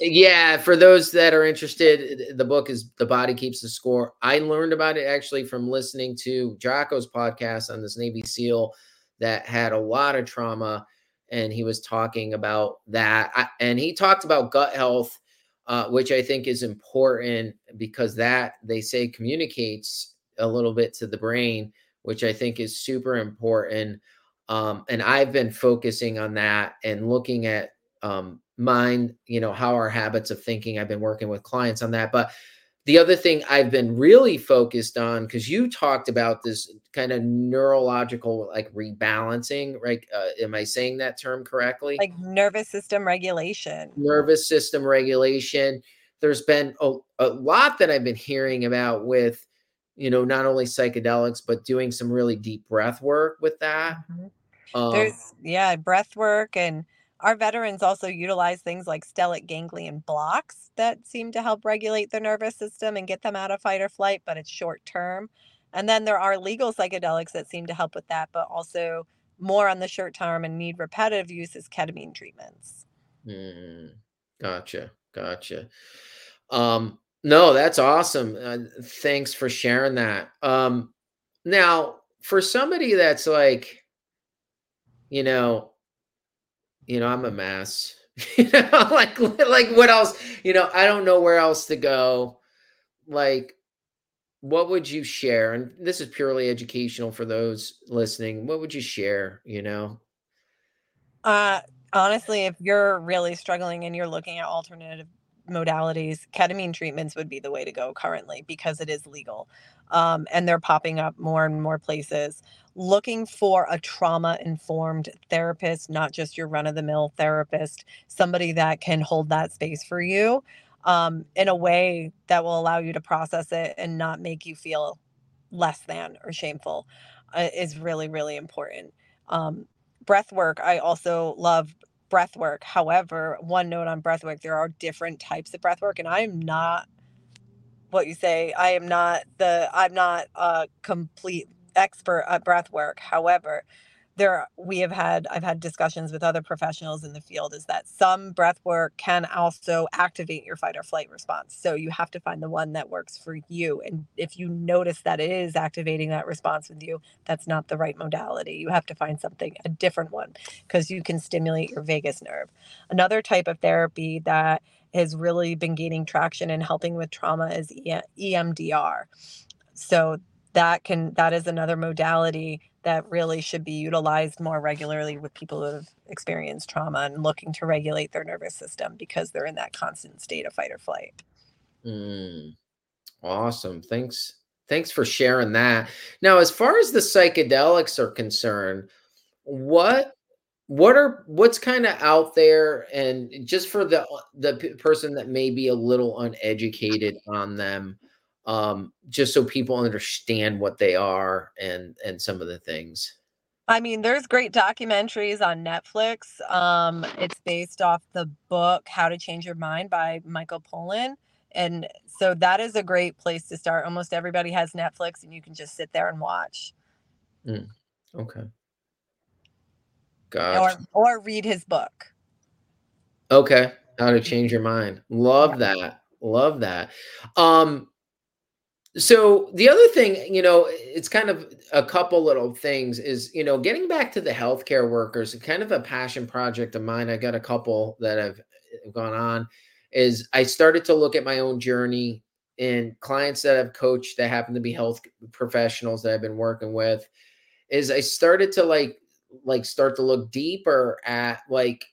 yeah, for those that are interested, the book is The Body Keeps the Score. I learned about it actually from listening to Jocko's podcast on this Navy SEAL that had a lot of trauma, and he was talking about that. I, and he talked about gut health, uh, which I think is important because that they say communicates a little bit to the brain, which I think is super important. Um, and I've been focusing on that and looking at um, mind, you know, how our habits of thinking. I've been working with clients on that. But the other thing I've been really focused on, because you talked about this kind of neurological like rebalancing, right? Uh, am I saying that term correctly? Like nervous system regulation. Nervous system regulation. There's been a, a lot that I've been hearing about with, you know, not only psychedelics, but doing some really deep breath work with that. Mm-hmm. Um, There's, yeah, breath work and our veterans also utilize things like stellate ganglion blocks that seem to help regulate the nervous system and get them out of fight or flight, but it's short term. And then there are legal psychedelics that seem to help with that, but also more on the short term and need repetitive use is ketamine treatments. Mm, gotcha. Gotcha. Um, no, that's awesome. Uh, thanks for sharing that. Um, now, for somebody that's like, you know, you know, I'm a mess. you know, like like what else? You know, I don't know where else to go. Like, what would you share? And this is purely educational for those listening. What would you share? You know, uh, honestly, if you're really struggling and you're looking at alternative modalities, ketamine treatments would be the way to go currently because it is legal. Um, and they're popping up more and more places looking for a trauma informed therapist, not just your run of the mill therapist, somebody that can hold that space for you um, in a way that will allow you to process it and not make you feel less than or shameful uh, is really, really important. Um, breath work, I also love breath work. However, one note on breath work, there are different types of breath work, and I am not what you say. I am not the I'm not a complete expert at breath work. However, there we have had I've had discussions with other professionals in the field is that some breath work can also activate your fight or flight response. So you have to find the one that works for you. And if you notice that it is activating that response with you, that's not the right modality. You have to find something a different one because you can stimulate your vagus nerve. Another type of therapy that has really been gaining traction and helping with trauma is EMDR. So that can that is another modality that really should be utilized more regularly with people who have experienced trauma and looking to regulate their nervous system because they're in that constant state of fight or flight. Mm, awesome. Thanks. Thanks for sharing that. Now, as far as the psychedelics are concerned, what what are what's kind of out there and just for the the person that may be a little uneducated on them um, just so people understand what they are and and some of the things. I mean, there's great documentaries on Netflix. Um, it's based off the book How to Change Your Mind by Michael Pollan. And so that is a great place to start. Almost everybody has Netflix and you can just sit there and watch. Mm, okay. Gotcha. Or, or read his book. Okay. How to change your mind. Love yeah. that. Love that. Um, so the other thing, you know, it's kind of a couple little things is, you know, getting back to the healthcare workers, kind of a passion project of mine. I got a couple that have eh, gone on is I started to look at my own journey and clients that I've coached that happen to be health professionals that I've been working with is I started to like like start to look deeper at like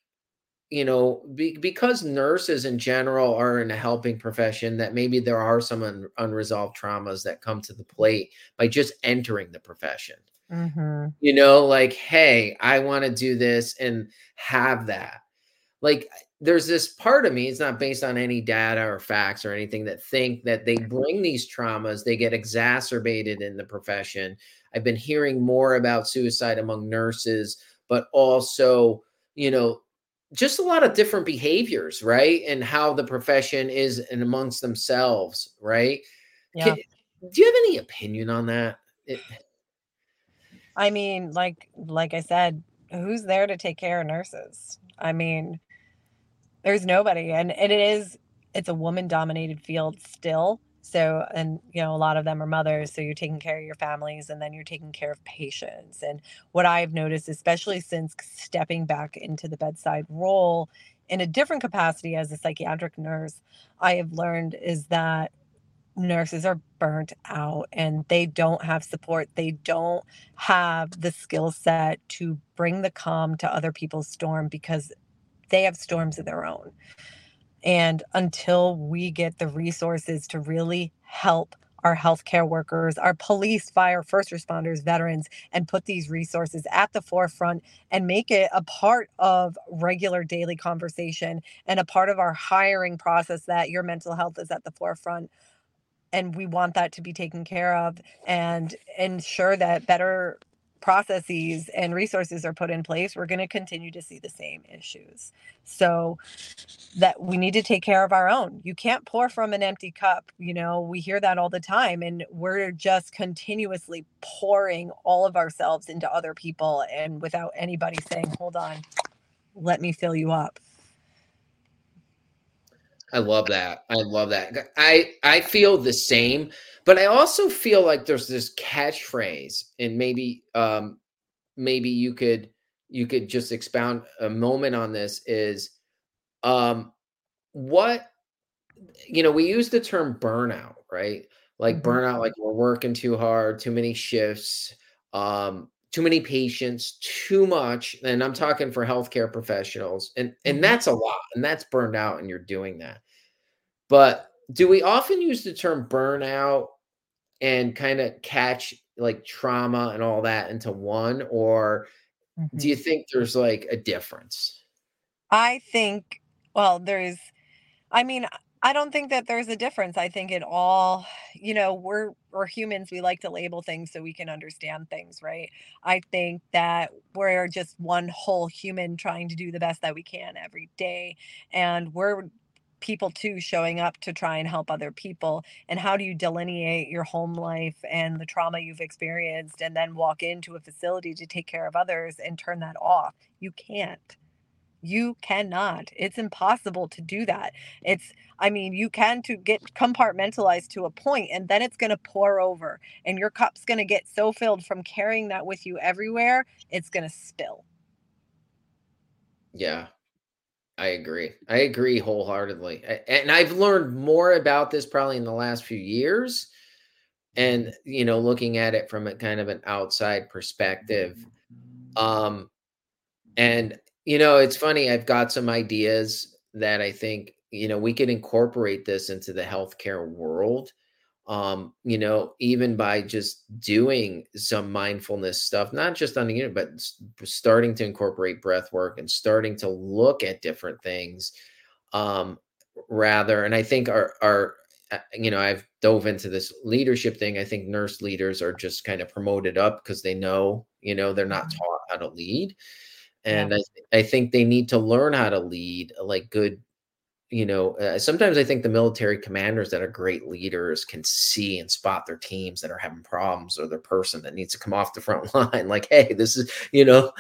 you know be, because nurses in general are in a helping profession that maybe there are some un, unresolved traumas that come to the plate by just entering the profession. Mm-hmm. you know like hey i want to do this and have that. Like there's this part of me it's not based on any data or facts or anything that think that they bring these traumas they get exacerbated in the profession. I've been hearing more about suicide among nurses but also you know just a lot of different behaviors right and how the profession is and amongst themselves right? Yeah. Can, do you have any opinion on that? It, i mean like like i said who's there to take care of nurses? I mean there's nobody and, and it is it's a woman dominated field still so and you know a lot of them are mothers so you're taking care of your families and then you're taking care of patients and what i've noticed especially since stepping back into the bedside role in a different capacity as a psychiatric nurse i have learned is that nurses are burnt out and they don't have support they don't have the skill set to bring the calm to other people's storm because they have storms of their own. And until we get the resources to really help our healthcare workers, our police, fire, first responders, veterans, and put these resources at the forefront and make it a part of regular daily conversation and a part of our hiring process that your mental health is at the forefront. And we want that to be taken care of and ensure that better processes and resources are put in place, we're going to continue to see the same issues. So that we need to take care of our own. You can't pour from an empty cup. You know, we hear that all the time and we're just continuously pouring all of ourselves into other people and without anybody saying, "Hold on, let me fill you up." I love that. I love that. I I feel the same. But I also feel like there's this catchphrase, and maybe um, maybe you could you could just expound a moment on this. Is um, what you know? We use the term burnout, right? Like mm-hmm. burnout, like we're working too hard, too many shifts, um, too many patients, too much. And I'm talking for healthcare professionals, and and mm-hmm. that's a lot, and that's burned out, and you're doing that. But do we often use the term burnout and kind of catch like trauma and all that into one or mm-hmm. do you think there's like a difference i think well there's i mean i don't think that there's a difference i think it all you know we're we're humans we like to label things so we can understand things right? I think that we're just one whole human trying to do the best that we can every day and we're people too showing up to try and help other people and how do you delineate your home life and the trauma you've experienced and then walk into a facility to take care of others and turn that off? You can't you cannot it's impossible to do that it's i mean you can to get compartmentalized to a point and then it's going to pour over and your cup's going to get so filled from carrying that with you everywhere it's going to spill yeah I agree. I agree wholeheartedly. And I've learned more about this probably in the last few years. And, you know, looking at it from a kind of an outside perspective. Um, and, you know, it's funny, I've got some ideas that I think, you know, we could incorporate this into the healthcare world um, you know, even by just doing some mindfulness stuff, not just on the unit, but starting to incorporate breath work and starting to look at different things um, rather. And I think our, our, uh, you know, I've dove into this leadership thing. I think nurse leaders are just kind of promoted up because they know, you know, they're not mm-hmm. taught how to lead. And yeah. I, I think they need to learn how to lead like good you know, uh, sometimes I think the military commanders that are great leaders can see and spot their teams that are having problems or their person that needs to come off the front line. Like, hey, this is, you know,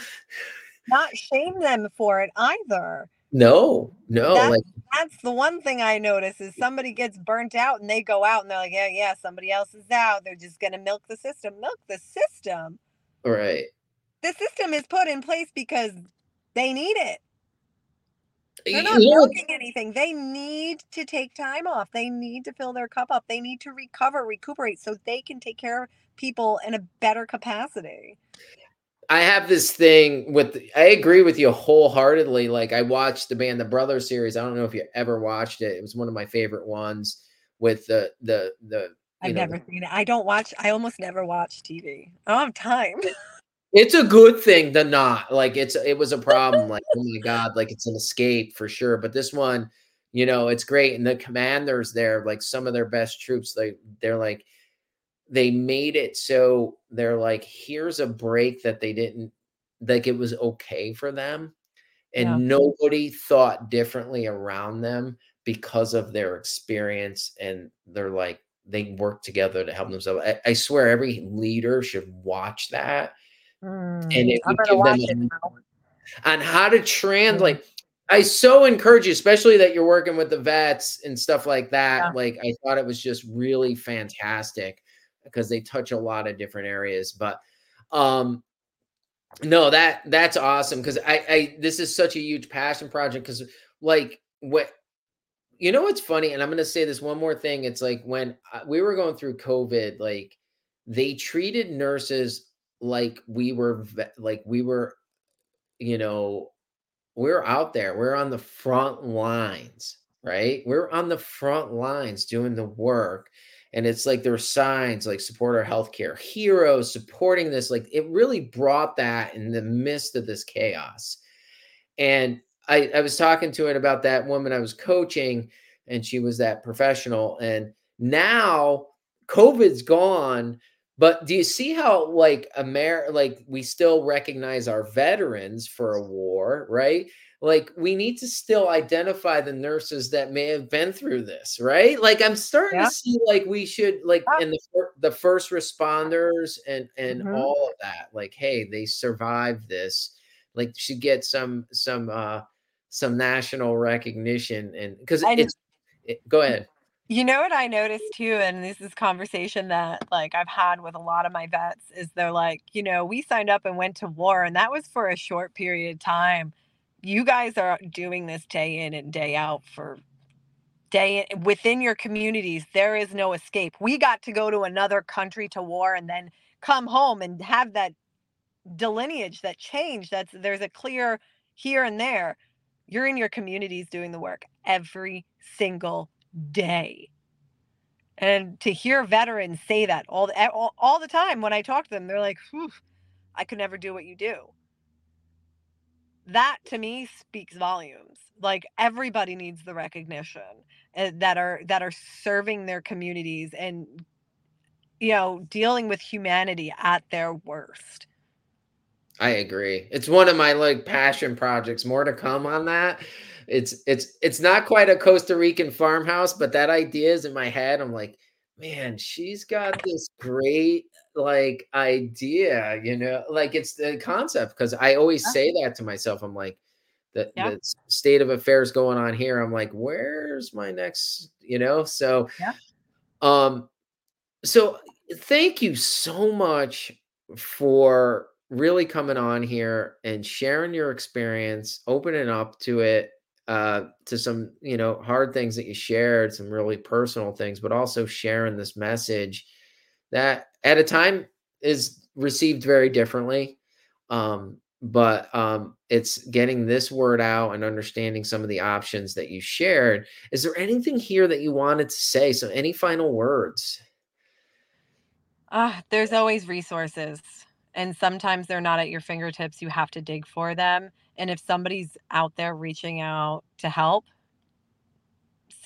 not shame them for it either. No, no. That's, like that's the one thing I notice is somebody gets burnt out and they go out and they're like, yeah, yeah, somebody else is out. They're just gonna milk the system. Milk the system. right. The system is put in place because they need it. They're not milking anything. They need to take time off. They need to fill their cup up. They need to recover, recuperate so they can take care of people in a better capacity. I have this thing with I agree with you wholeheartedly. Like I watched the Band of Brothers series. I don't know if you ever watched it. It was one of my favorite ones with the the the you I've know, never seen it. I don't watch, I almost never watch TV. I don't have time. it's a good thing to not like it's it was a problem like oh my god like it's an escape for sure but this one you know it's great and the commanders there like some of their best troops they they're like they made it so they're like here's a break that they didn't like it was okay for them and Yeah. nobody thought differently around them because of their experience and they're like they work together to help themselves I, I swear every leader should watch that and it would give them it a- on how to translate. I so encourage you, especially that you're working with the vets and stuff like that. Yeah. Like I thought it was just really fantastic because they touch a lot of different areas. But um no, that that's awesome because I I this is such a huge passion project because like what you know what's funny and i'm going to say this one more thing it's like when uh, we were going through covid like they treated nurses like we were like we were you know we're out there we're on the front lines right we're on the front lines doing the work and it's like there were signs like support our healthcare heroes supporting this like it really brought that in the midst of this chaos and I, I was talking to it about that woman I was coaching, and she was that professional. And now COVID's gone, but do you see how like Amer like we still recognize our veterans for a war, right? Like we need to still identify the nurses that may have been through this, right? Like I'm starting Yeah. to see like we should like Yeah. in the the first responders and and Mhm. all of that. Like, hey, they survived this like should get some some uh some national recognition and because it's it, go ahead You know what I noticed too, and this is conversation that like I've had with a lot of my vets is they're like, you know, we signed up and went to war, and that was for a short period of time. You guys are doing this day in and day out for day in, within your communities. There is no escape. We got to go to another country to war and then come home and have that delineage, that change. That's there's a clear here and there. You're in your communities doing the work every single day. And to hear veterans say that all the, all, all the time when I talk to them, they're like, I could never do what you do. That to me speaks volumes. Like everybody needs the recognition uh, that are that are serving their communities and you know dealing with humanity at their worst. i agree it's one of my like passion projects more to come on that it's it's it's not quite a costa rican farmhouse but that idea is in my head i'm like man she's got this great like idea you know like it's the concept because i always Yeah. say that to myself i'm like the, Yeah. the state of affairs going on here i'm like where's my next you know so Yeah. um so thank you so much for really coming on here and sharing your experience opening up to it uh to some you know hard things that you shared some really personal things but also sharing this message that at a time is received very differently um but um it's getting this word out and understanding some of the options that you shared is there anything here that you wanted to say so any final words Ah, there's always resources. And sometimes they're not at your fingertips. You have to dig for them. And if somebody's out there reaching out to help,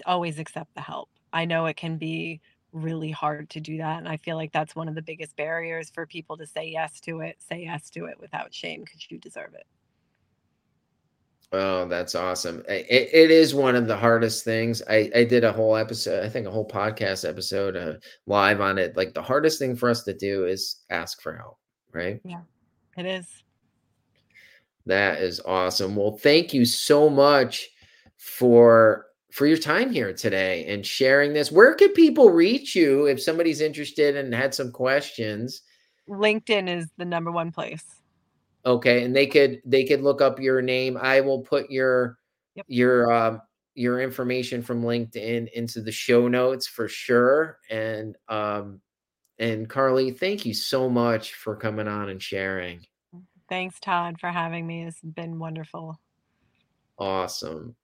always accept the help. I know it can be really hard to do that. And I feel like that's one of the biggest barriers for people to say yes to it, say yes to it without shame because you deserve it. Oh, that's awesome. It, it is one of the hardest things. I, I did a whole episode, I think a whole podcast episode uh, live on it. Like the hardest thing for us to do is ask for help, right? Yeah, it is. That is awesome. Well, thank you so much for for your time here today and sharing this. Where could people reach you if somebody's interested and had some questions? LinkedIn is the number one place. Okay, and they could they could look up your name. I will put your Yep. your um your information from LinkedIn into the show notes for sure. And um and Carly, thank you so much for coming on and sharing. Thanks, Todd, for having me. It's been wonderful. Awesome.